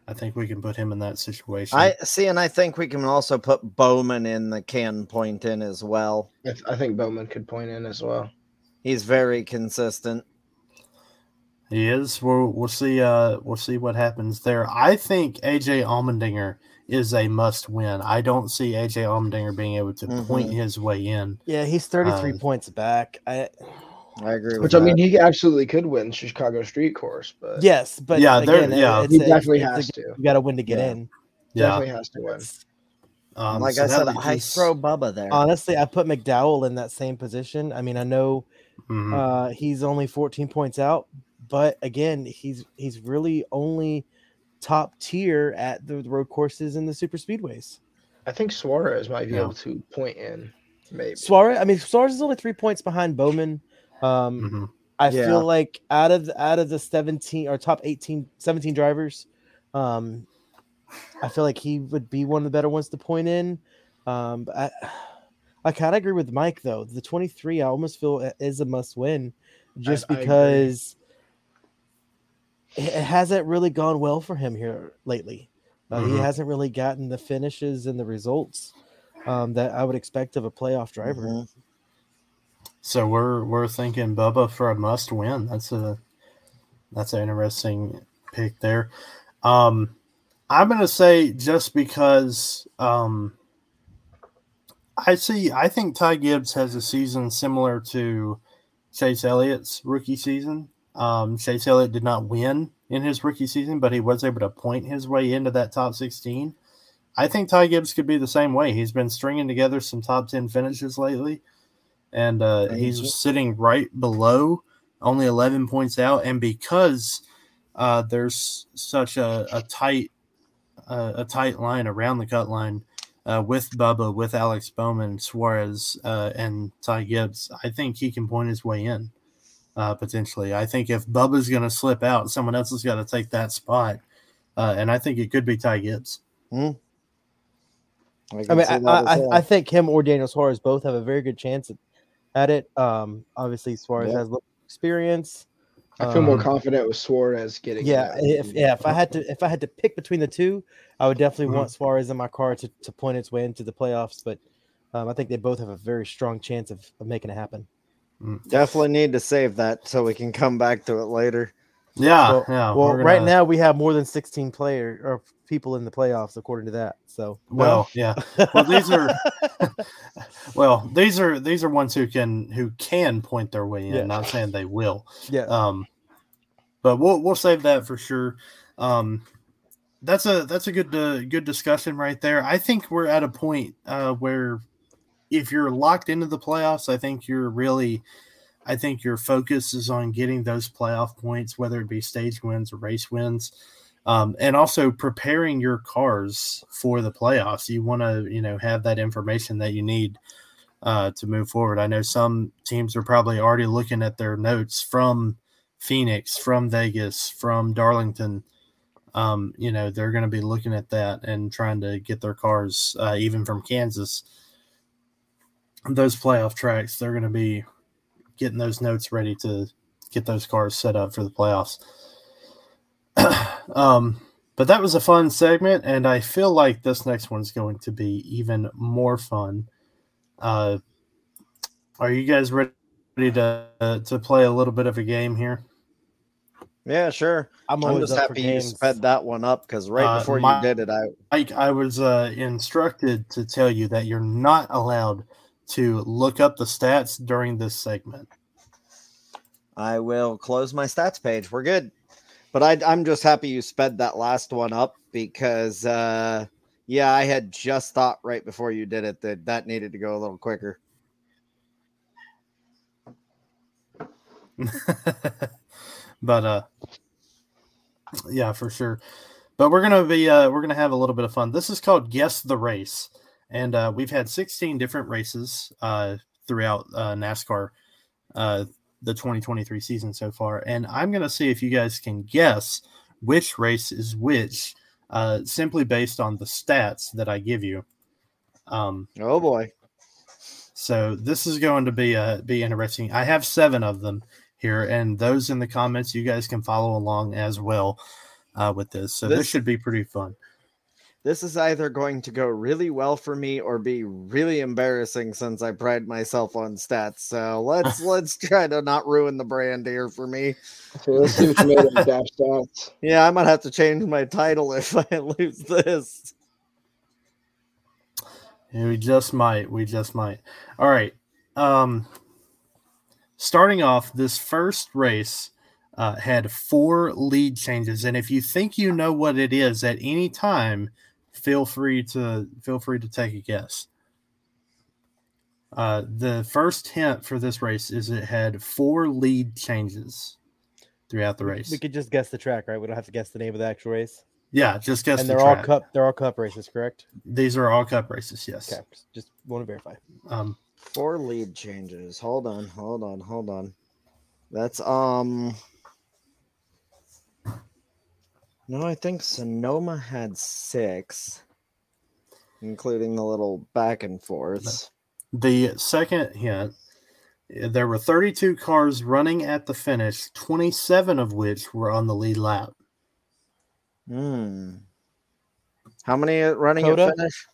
I think we can put him in that situation. I see, and I think we can also put Bowman in the can point in as well. I, th- I think Bowman could point in as well. He's very consistent. he is. We'll we'll see. Uh, we'll see what happens there. I think AJ Allmendinger is a must win. I don't see AJ Allmendinger being able to point Mhm. his way in. Yeah, he's 33 Uh, points back. I I agree with Which that. I mean, he absolutely could win Chicago Street Course, but yes, but Yeah, again, it- yeah. it's he a- definitely it's a- has to. You got to win to get Yeah. in. Yeah. Definitely has to win. Um, like so I said, leaves I us- throw Bubba there. Honestly, I put McDowell in that same position. I mean, I know Mhm. uh, he's only 14 points out, but again, he's he's really only top tier at the road courses and the super speedways. I think Suarez might be Yeah. able to point in, maybe. Suarez, I mean, Suarez is only three points behind Bowman. Um, Mhm. I Yeah. feel like out of out of the 17 or top 18, 17 drivers, um, I feel like he would be one of the better ones to point in. Um, but I, I kind of agree with Mike though. The 23, I almost feel is a must win, just I because it it hasn't really gone well for him here lately. Uh, He Mhm. hasn't really gotten the finishes and the results um, that I would expect of a playoff driver. Mhm. So we're we're thinking Bubba for a must win. That's a that's an interesting pick there. Um, I'm gonna say just because um, I see I think Ty Gibbs has a season similar to Chase Elliott's rookie season. Um, Chase Elliott did not win in his rookie season, but he was able to point his way into that top 16. I think Ty Gibbs could be the same way. He's been stringing together some top 10 finishes lately and uh, he's sitting right below, only 11 points out. And because uh, there's such a, a tight uh, a tight line around the cut line uh, with Bubba, with Alex Bowman, Suarez, uh, and Ty Gibbs, I think he can point his way in uh, potentially. I think if Bubba's going to slip out, someone else has got to take that spot. Uh, and I think it could be Ty Gibbs. I can mean, I, I, as I, well. I think him or Daniel Suarez both have a very good chance at at it. Um, obviously, Suarez Yeah. has little experience. I feel more Um, confident with Suarez getting. Yeah, that. if yeah, if I had to if I had to pick between the two, I would definitely Mhm. want Suarez in my car to, to point its way into the playoffs. But um, I think they both have a very strong chance of, of making it happen. Definitely need to save that so we can come back to it later. Yeah, well, yeah. well, we're right now we have more than sixteen player or people in the playoffs according to that. So Well, yeah. Well, these are well, these are these are ones who can who can point their way in. Yeah. Not saying they will. yeah, Um, but we'll we'll save that for sure. Um, that's a that's a good uh, good discussion right there. I think we're at a point uh, where if you're locked into the playoffs, I think you're really, I think your focus is on getting those playoff points, whether it be stage wins or race wins, um, and also preparing your cars for the playoffs. You want to you know have that information that you need uh, to move forward. I know some teams are probably already looking at their notes from Phoenix, from Vegas, from Darlington. Um, you know, they're going to be looking at that and trying to get their cars, uh, even from Kansas, those playoff tracks. They're going to be getting those notes ready to get those cars set up for the playoffs. um, but that was a fun segment, and I feel like this next one's going to be even more fun. Uh, are you guys ready to uh, to play a little bit of a game here? Yeah, sure. I'm I'm always just happy you sped that one up because right Uh, before my- you did it, I Mike, I was uh, instructed to tell you that you're not allowed to look up the stats during this segment. I will close my stats page. We're good. But I, I'm just happy you sped that last one up because, uh, yeah, I had just thought right before you did it that that needed to go a little quicker. but uh yeah for sure but we're gonna be uh we're gonna have a little bit of fun this is called guess the race and uh we've had 16 different races uh throughout uh nascar uh the 2023 season so far and i'm gonna see if you guys can guess which race is which uh simply based on the stats that i give you um Oh boy. so this is going to be uh, be interesting. I have seven of them here, and those in the comments you guys can follow along as well uh, with this. So this, This- should be pretty fun. This is either going to go really well for me or be really embarrassing since I pride myself on stats. So let's let's try to not ruin the brand here for me. So let's see what you made of Dash Stats. Yeah, I might have to change my title if I lose this. Yeah, we just might. We just might. All right. Um, starting off, this first race uh, had four lead changes, and if you think you know what it is at any time, feel free to feel free to take a guess. Uh, the first hint for this race is it had four lead changes throughout the race. We could just guess the track, right? We don't have to guess the name of the actual race. yeah, just guess. and the they're all cup. They're all cup races, correct? These are all cup races. Yes. Okay, just- just want to verify. Um, Four lead changes. Hold on, hold on, hold on. That's um No, I think Sonoma had six, including the little back and forths. The second hint there were 32 cars running at the finish, 27 of which were on the lead lap. Hmm. How many at running COTA? at finish?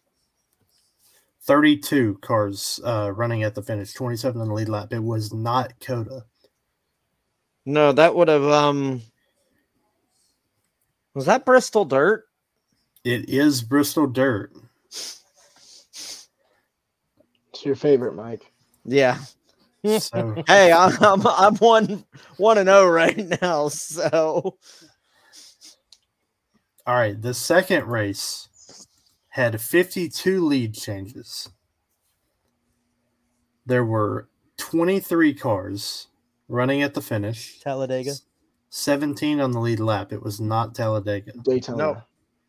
32 cars uh, running at the finish, 27 on the lead lap. It was not COTA. No, that would have um was that Bristol Dirt? It is Bristol Dirt. It's your favorite, Mike. Yeah. So Hey, I'm I'm, I'm one one and zero right now. So All right, the second race had 52 lead changes. There were 23 cars running at the finish, Talladega. 17 on the lead lap. It was not Talladega. Daytona. No.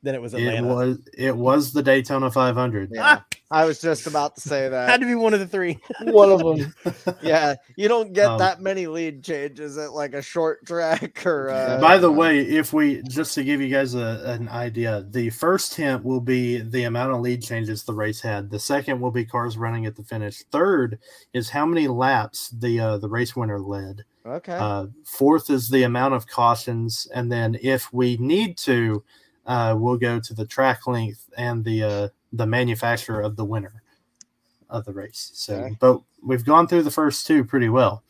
then it was It was it was the Daytona 500. Yeah, I was just about to say that. Had to be one of the three. One of them. Yeah, you don't get Um, that many lead changes at like a short track or. Uh, By the way, if we just to give you guys a, an idea, the first hint will be the amount of lead changes the race had. The second will be cars running at the finish. Third is how many laps the uh, the race winner led. Okay. Uh, fourth is the amount of cautions, and then if we need to, uh, we'll go to the track length and the uh, the manufacturer of the winner of the race. So, Okay. but we've gone through the first two pretty well.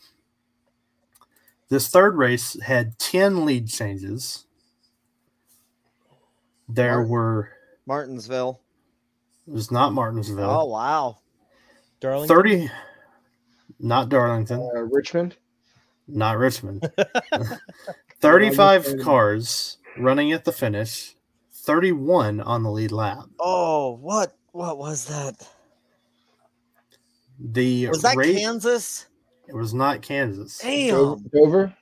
This third race had ten lead changes. There Martin. were Martinsville. it was not Martinsville. Oh wow. Darlington. Thirty, not Darlington. Uh, Richmond. Not Richmond. 35 cars running at the finish, 31 on the lead lap. Oh, what? What was that? The Was that race, Kansas? It was not Kansas, Dover. Damn. Dover.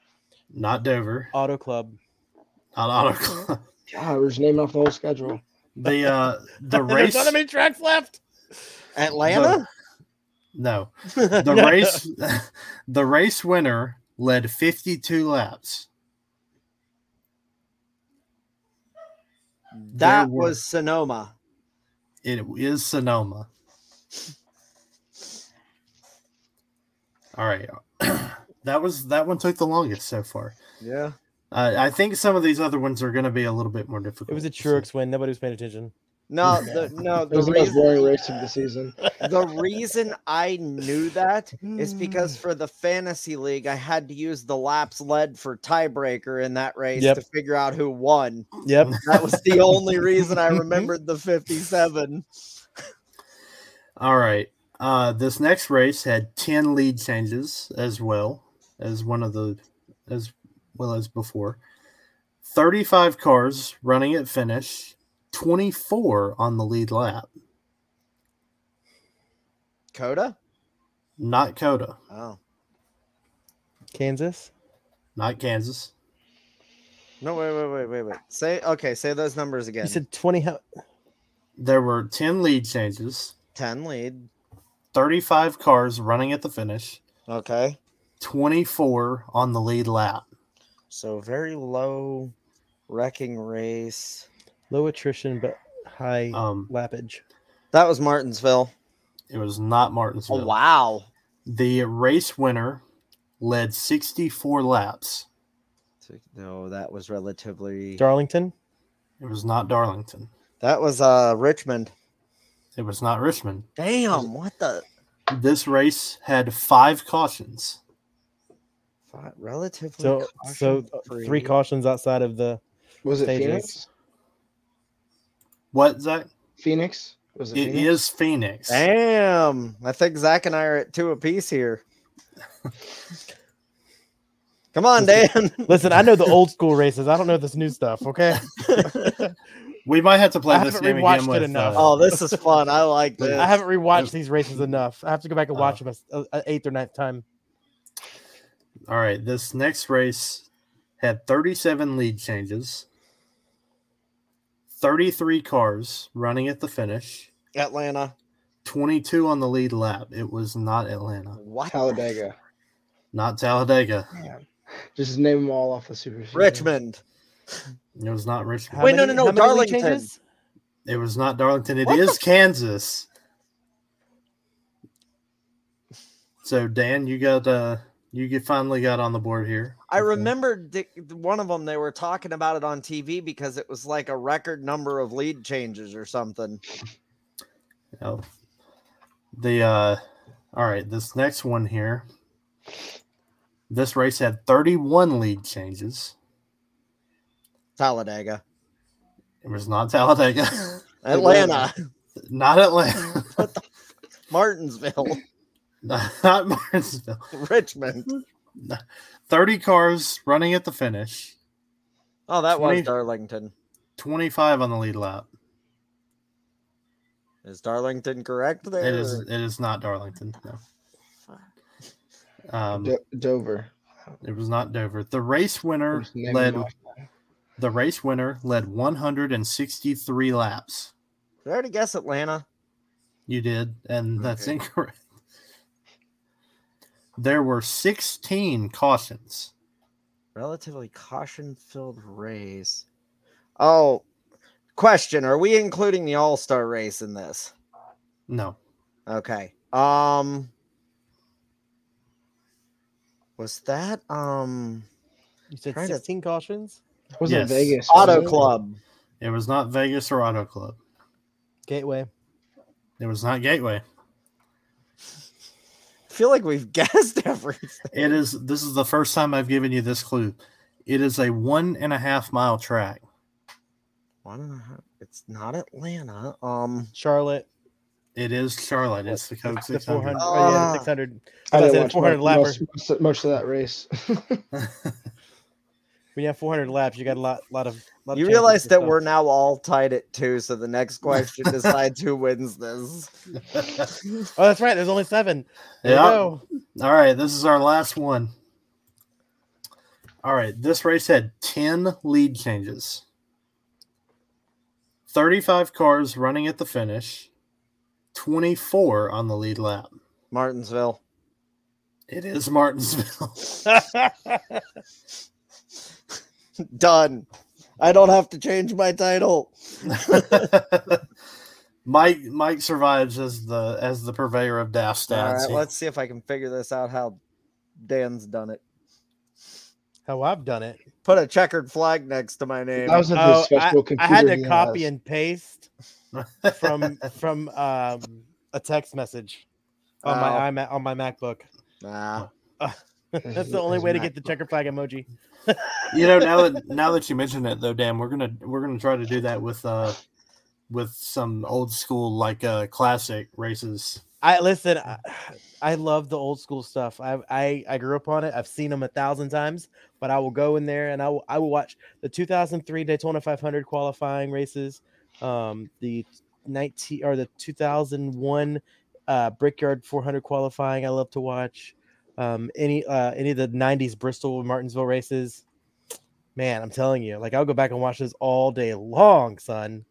not Dover, Auto Club. not Auto Club. God, we're just naming off the whole schedule. The uh the There's race not many tracks left. Atlanta? no the race the race winner led 52 laps. that were- was Sonoma. It is Sonoma. All right. that was that one took the longest so far. Yeah. Uh, I think some of these other ones are going to be a little bit more difficult. It was a Truex win. Nobody was paying attention. No, the, no, It the was the most reason, boring race of the season. the reason I knew that is Hmm. because for the fantasy league, I had to use the laps led for tiebreaker in that race Yep. to figure out who won. Yep. That was the only reason I remembered the 57. All right. Uh, this next race had 10 lead changes as well as one of the, as well as before. 35 cars running at finish, 24 on the lead lap. COTA? Not COTA, Oh. Kansas. not Kansas. No, wait, wait, wait, wait, wait. Say, okay, say those numbers again. You said 20. How, There were 10 lead changes, 10 lead. 35 cars running at the finish, Okay. 24 on the lead lap. So very low wrecking race. Low attrition, but high Um, lappage. That was Martinsville. it was not Martinsville. Oh, wow. The race winner led 64 laps. So- No, that was relatively. Darlington. It was not Darlington. That was uh Richmond. It was not Richmond. Damn, what the This race had five cautions. Fi- relatively So, so uh, caution-free. three cautions outside of the. Was it Stages. Phoenix? What, Zach? Phoenix? Was it, It Phoenix? is Phoenix. Damn, I think Zach and I are at two apiece here. Come on, Dan. Listen, I know the old school races. I don't know this new stuff. Okay. We might have to play I this haven't game again it with. enough. uh, oh, this is fun. I like this. I haven't rewatched these races enough. I have to go back and Oh. watch them a, a, a eighth or ninth time. all right. This next race had 37 lead changes, 33 cars running at the finish, Atlanta. 22 on the lead lap. It was not Atlanta, What? Talladega. not Talladega. Man. Just name them all off the super. Series. Richmond. It was not Richmond. How Wait, no, many- no, no, how many lead Darlington. It was not Darlington. It What is the- Kansas. So Dan, you got uh you get finally got on the board here. I remember one of them. They were talking about it on TV because it was like a record number of lead changes or something. Oh. The uh all right, this next one here. This race had 31 lead changes. Talladega, It was not Talladega. Atlanta, not Atlanta. Martinsville, not Martinsville. Richmond. 30 cars running at the finish. Oh, that was Darlington. 25 on the lead lap. Is Darlington correct there? It is. It is not Darlington. No. Um, Do- Dover. it was not Dover. The race winner led them. The race winner led 163 laps. Did I already guess Atlanta? You did, and that's Okay. incorrect. There were 16 cautions. Relatively caution-filled race. Oh, question: Are we including the All Star race in this? No. Okay. Um, was that um You said Trying to- 16 cautions. Wasn't Yes. Vegas Auto wasn't? Club? It was not Vegas or Auto Club. Gateway. It was not Gateway. I feel like we've guessed everything. It is. This is the first time I've given you this clue. It is a one and a half mile track. One and a half. It's not Atlanta. Um, Charlotte. It is Charlotte. It's the Coke 600. 400. Oh, yeah, Ah. the 600. I I didn't watch 400 much, most, most, most of that race. When you have 400 laps, you got a lot, lot of. Lot you chances realize that we're now all tied at two, so the next question decides who wins this. Oh, that's right. There's only seven. There Yeah. go. All right, this is our last one. All right, this race had 10 lead changes. 35 cars running at the finish, 24 on the lead lap. Martinsville. It is Martinsville. Done. I don't have to change my title. Mike Mike survives as the as the purveyor of daft All stats. right, let's see if I can figure this out. How Dan's done it. How I've done it. Put a checkered flag next to my name. That was the Oh, I, special I computer. had to copy has. and paste from from um, a text message on my iMac on my MacBook. Nah. That's the only way to get the checker flag emoji. you know now that now that you mention it though, Dan, we're gonna we're gonna try to do that with uh with some old school like uh classic races. I listen. I, I love the old school stuff. I, I I grew up on it. I've seen them a thousand times. But I will go in there and I will I will watch the 2003 Daytona 500 qualifying races, um, the 19 or the 2001 uh, Brickyard 400 qualifying. I love to watch um, any uh, any of the 90s Bristol Martinsville races. Man, I'm telling you, like I'll go back and watch this all day long, son.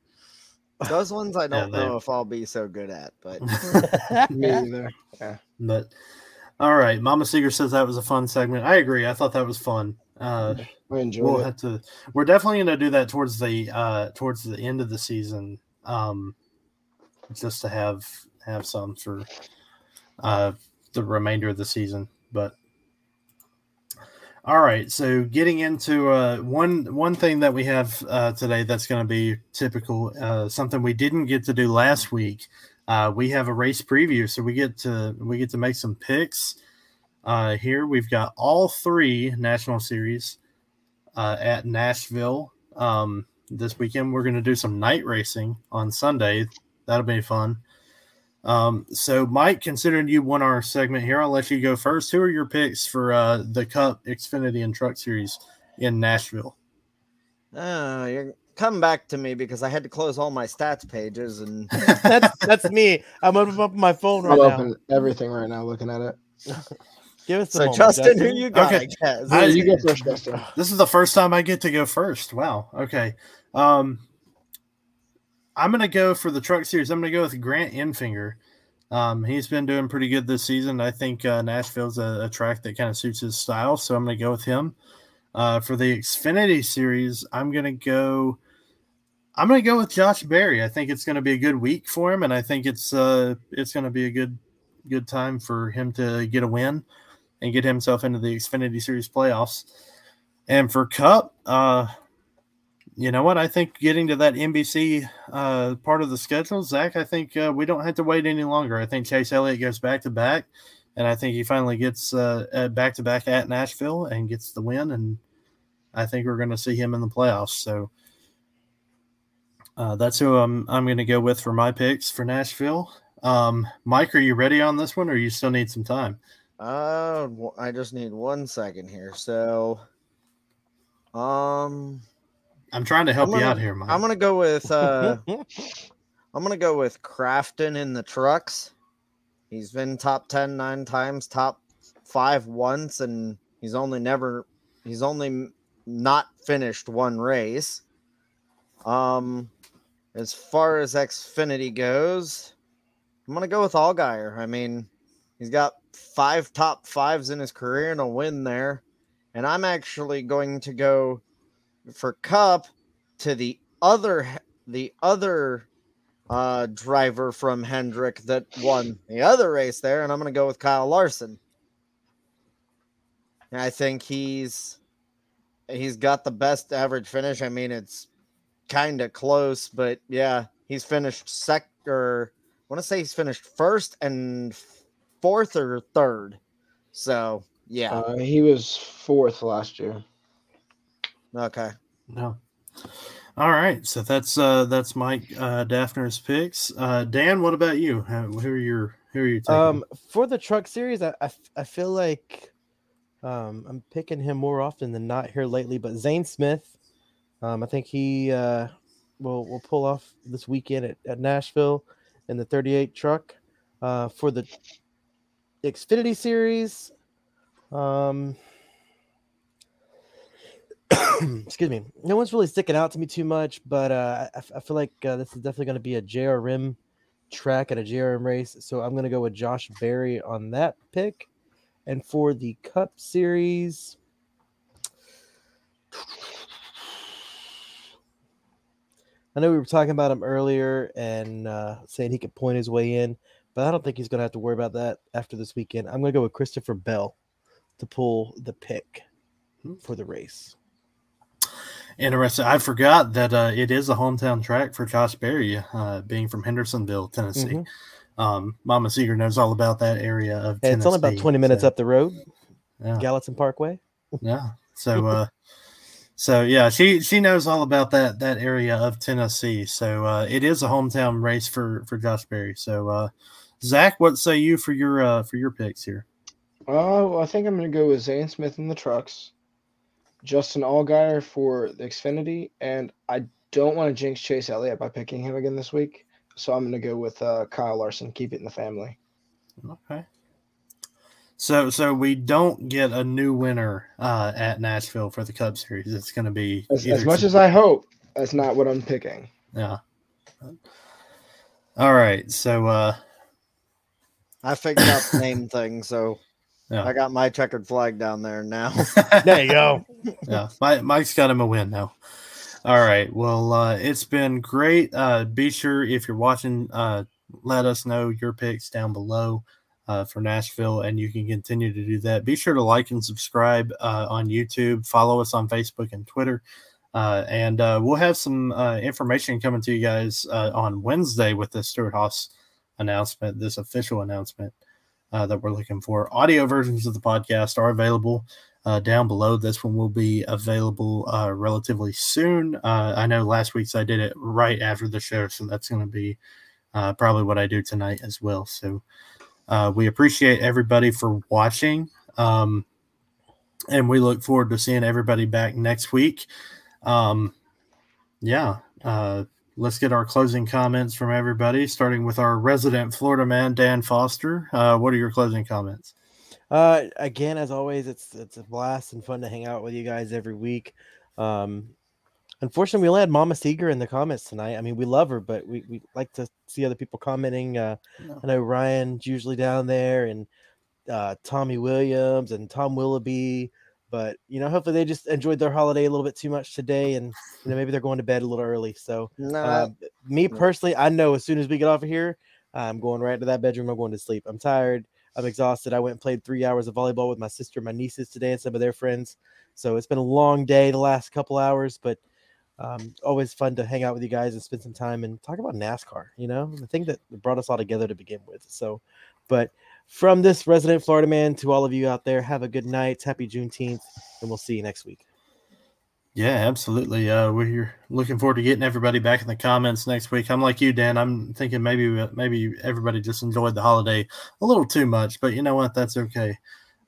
Those ones I don't they- know if I'll be so good at, but Me either. But all right, Mama Seeger says that was a fun segment. I agree. I thought that was fun. Uh, I enjoyed we'll it. have to. We're definitely going to do that towards the uh, towards the end of the season, um, just to have have some for uh, the remainder of the season. But all right, so getting into uh, one one thing that we have uh, today that's going to be typical, uh, something we didn't get to do last week. Uh, we have a race preview, so we get to we get to make some picks. Uh, here we've got all three national series uh, at Nashville um, this weekend. We're going to do some night racing on Sunday. That'll be fun. Um, so, Mike, considering you won our segment here, I'll let you go first. Who are your picks for uh, the Cup, Xfinity, and Truck Series in Nashville? uh, you're coming back to me because I had to close all my stats pages and that's that's me. I'm opening up my phone right I'll now. open everything right now looking at it. Give us a so moment, Justin, who you got? Okay. I guess. I- you go first, Dustin. This is the first time I get to go first. Wow. Okay. Um, I'm going to go for the Truck Series. I'm going to go with Grant Enfinger. Um, he's been doing pretty good this season. I think uh, Nashville's a, a track that kind of suits his style, so I'm going to go with him. Uh, for the Xfinity Series, I'm going to go. I'm going to go with Josh Berry. I think it's going to be a good week for him, and I think it's uh, it's going to be a good good time for him to get a win and get himself into the Xfinity Series playoffs. And for Cup, uh, you know what? I think getting to that NBC uh, part of the schedule, Zach, I think uh, we don't have to wait any longer. I think Chase Elliott goes back to back, and I think he finally gets uh, back to back at Nashville and gets the win. And I think we're going to see him in the playoffs. So uh, that's who I'm, I'm going to go with for my picks for Nashville. Um, Mike, are you ready on this one, or you still need some time? Uh, I just need one second here. So, um, I'm trying to help I'm you out here, Mike. I'm gonna go with uh, I'm gonna go with Crafton in the trucks. He's been top ten nine times, top five once, and he's only never he's only not finished one race. Um, as far as Xfinity goes, I'm gonna go with Allgaier. I mean, he's got five top fives in his career and a win there, and I'm actually going to go for Cup to the other the other uh, driver from Hendrick that won the other race there, and I'm going to go with Kyle Larson. I think he's he's got the best average finish. I mean, it's kind of close, but yeah, he's finished second. Or I want to say he's finished first and fourth or third. So yeah, Uh, he was fourth last year. Okay. No. All right, so that's uh that's Mike uh Daphner's picks. Uh Dan, what about you? How, who are your who are you taking? Um, for the truck series, I, I, f- I feel like um, I'm picking him more often than not here lately. But Zane Smith, um, I think he uh, will will pull off this weekend at, at Nashville in the 38 truck. Uh, for the Xfinity series, um, excuse me, no one's really sticking out to me too much, but uh, I, I feel like uh, this is definitely going to be a JRM track at a JRM race. So I'm going to go with Josh Berry on that pick. And for the Cup Series, I know we were talking about him earlier and uh, saying he could point his way in, but I don't think he's going to have to worry about that after this weekend. I'm going to go with Christopher Bell to pull the pick for the race. Interesting. I forgot that uh, it is a hometown track for Josh Berry, uh, being from Hendersonville, Tennessee. Mhm. Um, Mama Seeger knows all about that area of And Tennessee. it's only about 20 minutes so, up the road, Yeah, Gallatin Parkway. yeah. So, uh, so yeah, she she knows all about that that area of Tennessee. So uh, it is a hometown race for for Josh Berry. So, uh, Zach, what say you for your uh, for your picks here? Oh, I think I'm going to go with Zane Smith in the trucks, Justin Allgaier for the Xfinity, and I don't want to jinx Chase Elliott by picking him again this week. So I'm going to go with uh, Kyle Larson. Keep it in the family. Okay. So so we don't get a new winner uh, at Nashville for the Cup Series. It's going to be As, as much as I hope, that's not what I'm picking. yeah. All right. So uh, I figured out the name thing, so Yeah. I got my checkered flag down there now. There you go. yeah, Mike, Mike's got him a win now. All right. Well, uh, it's been great. Uh, be sure if you're watching, uh, let us know your picks down below uh, for Nashville, and you can continue to do that. Be sure to like and subscribe uh, on YouTube. Follow us on Facebook and Twitter. Uh, and uh, we'll have some uh, information coming to you guys uh, on Wednesday with the Stewart Haas announcement, this official announcement uh, that we're looking for. Audio versions of the podcast are available uh, down below. This one will be available uh, relatively soon. Uh, I know last week's I did it right after the show, so that's going to be uh, probably what I do tonight as well. So uh, we appreciate everybody for watching. Um, and we look forward to seeing everybody back next week. Um, yeah. Let's get our closing comments from everybody, starting with our resident Florida man, Dan Foster. Uh, what are your closing comments? Uh, again, as always, it's it's a blast and fun to hang out with you guys every week. Um, unfortunately, we only had Mama Seeger in the comments tonight. I mean, we love her, but we, we like to see other people commenting. Uh, No. I know Ryan's usually down there, and uh, Tommy Williams and Tom Willoughby. But you know, hopefully they just enjoyed their holiday a little bit too much today, and you know maybe they're going to bed a little early. So no, uh, me personally, I know as soon as we get off of here, I'm going right to that bedroom. I'm going to sleep. I'm tired. I'm exhausted. I went and played three hours of volleyball with my sister, my nieces today, and some of their friends. So it's been a long day the last couple hours, but um, always fun to hang out with you guys and spend some time and talk about NASCAR. You know, the thing that brought us all together to begin with. So, but from this resident Florida man to all of you out there, have a good night. Happy Juneteenth, and we'll see you next week. Yeah, absolutely. Uh, we're looking forward to getting everybody back in the comments next week. I'm like you, Dan. I'm thinking maybe maybe everybody just enjoyed the holiday a little too much, but you know what? That's okay.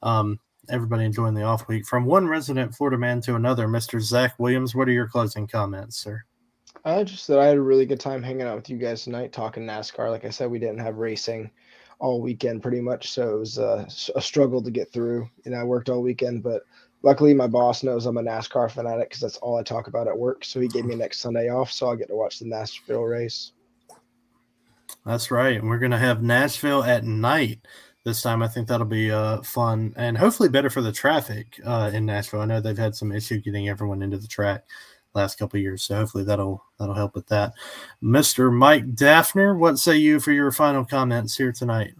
Um, everybody enjoying the off week. From one resident Florida man to another, Mr. Zach Williams. What are your closing comments, sir? I just that I had a really good time hanging out with you guys tonight, talking NASCAR. Like I said, we didn't have racing all weekend pretty much, so it was uh, a struggle to get through. And I worked all weekend, but luckily my boss knows I'm a NASCAR fanatic because that's all I talk about at work. So he gave me next Sunday off, so I'll get to watch the Nashville race. That's right. And we're going to have Nashville at night this time. I think that'll be uh, fun and hopefully better for the traffic uh, in Nashville. I know they've had some issue getting everyone into the track last couple years, so hopefully that'll that'll help with that. Mr. Mike Daffner, what say you for your final comments here tonight?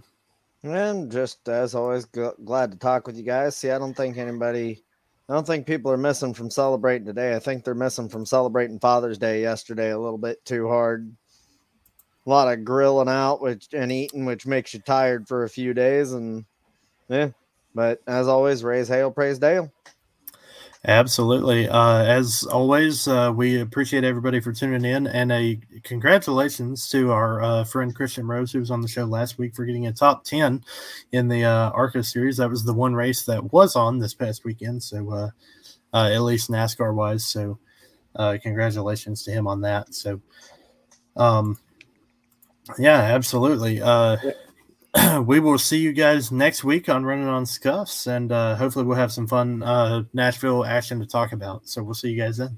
And just as always, glad to talk with you guys. See, I don't think anybody, I don't think people are missing from celebrating today. I think they're missing from celebrating Father's Day yesterday a little bit too hard. A lot of grilling out, which and eating, which makes you tired for a few days. And yeah, but as always, raise hail, praise Dale. Absolutely. Uh, as always, uh, we appreciate everybody for tuning in, and a congratulations to our uh, friend Christian Rose, who was on the show last week, for getting a top ten in the uh, ARCA series. That was the one race that was on this past weekend, so uh, uh, at least NASCAR wise. So, congratulations to him on that. So, um, yeah, absolutely. Uh, we will see you guys next week on Running on Scuffs, and uh, hopefully we'll have some fun uh, Nashville action to talk about. So we'll see you guys then.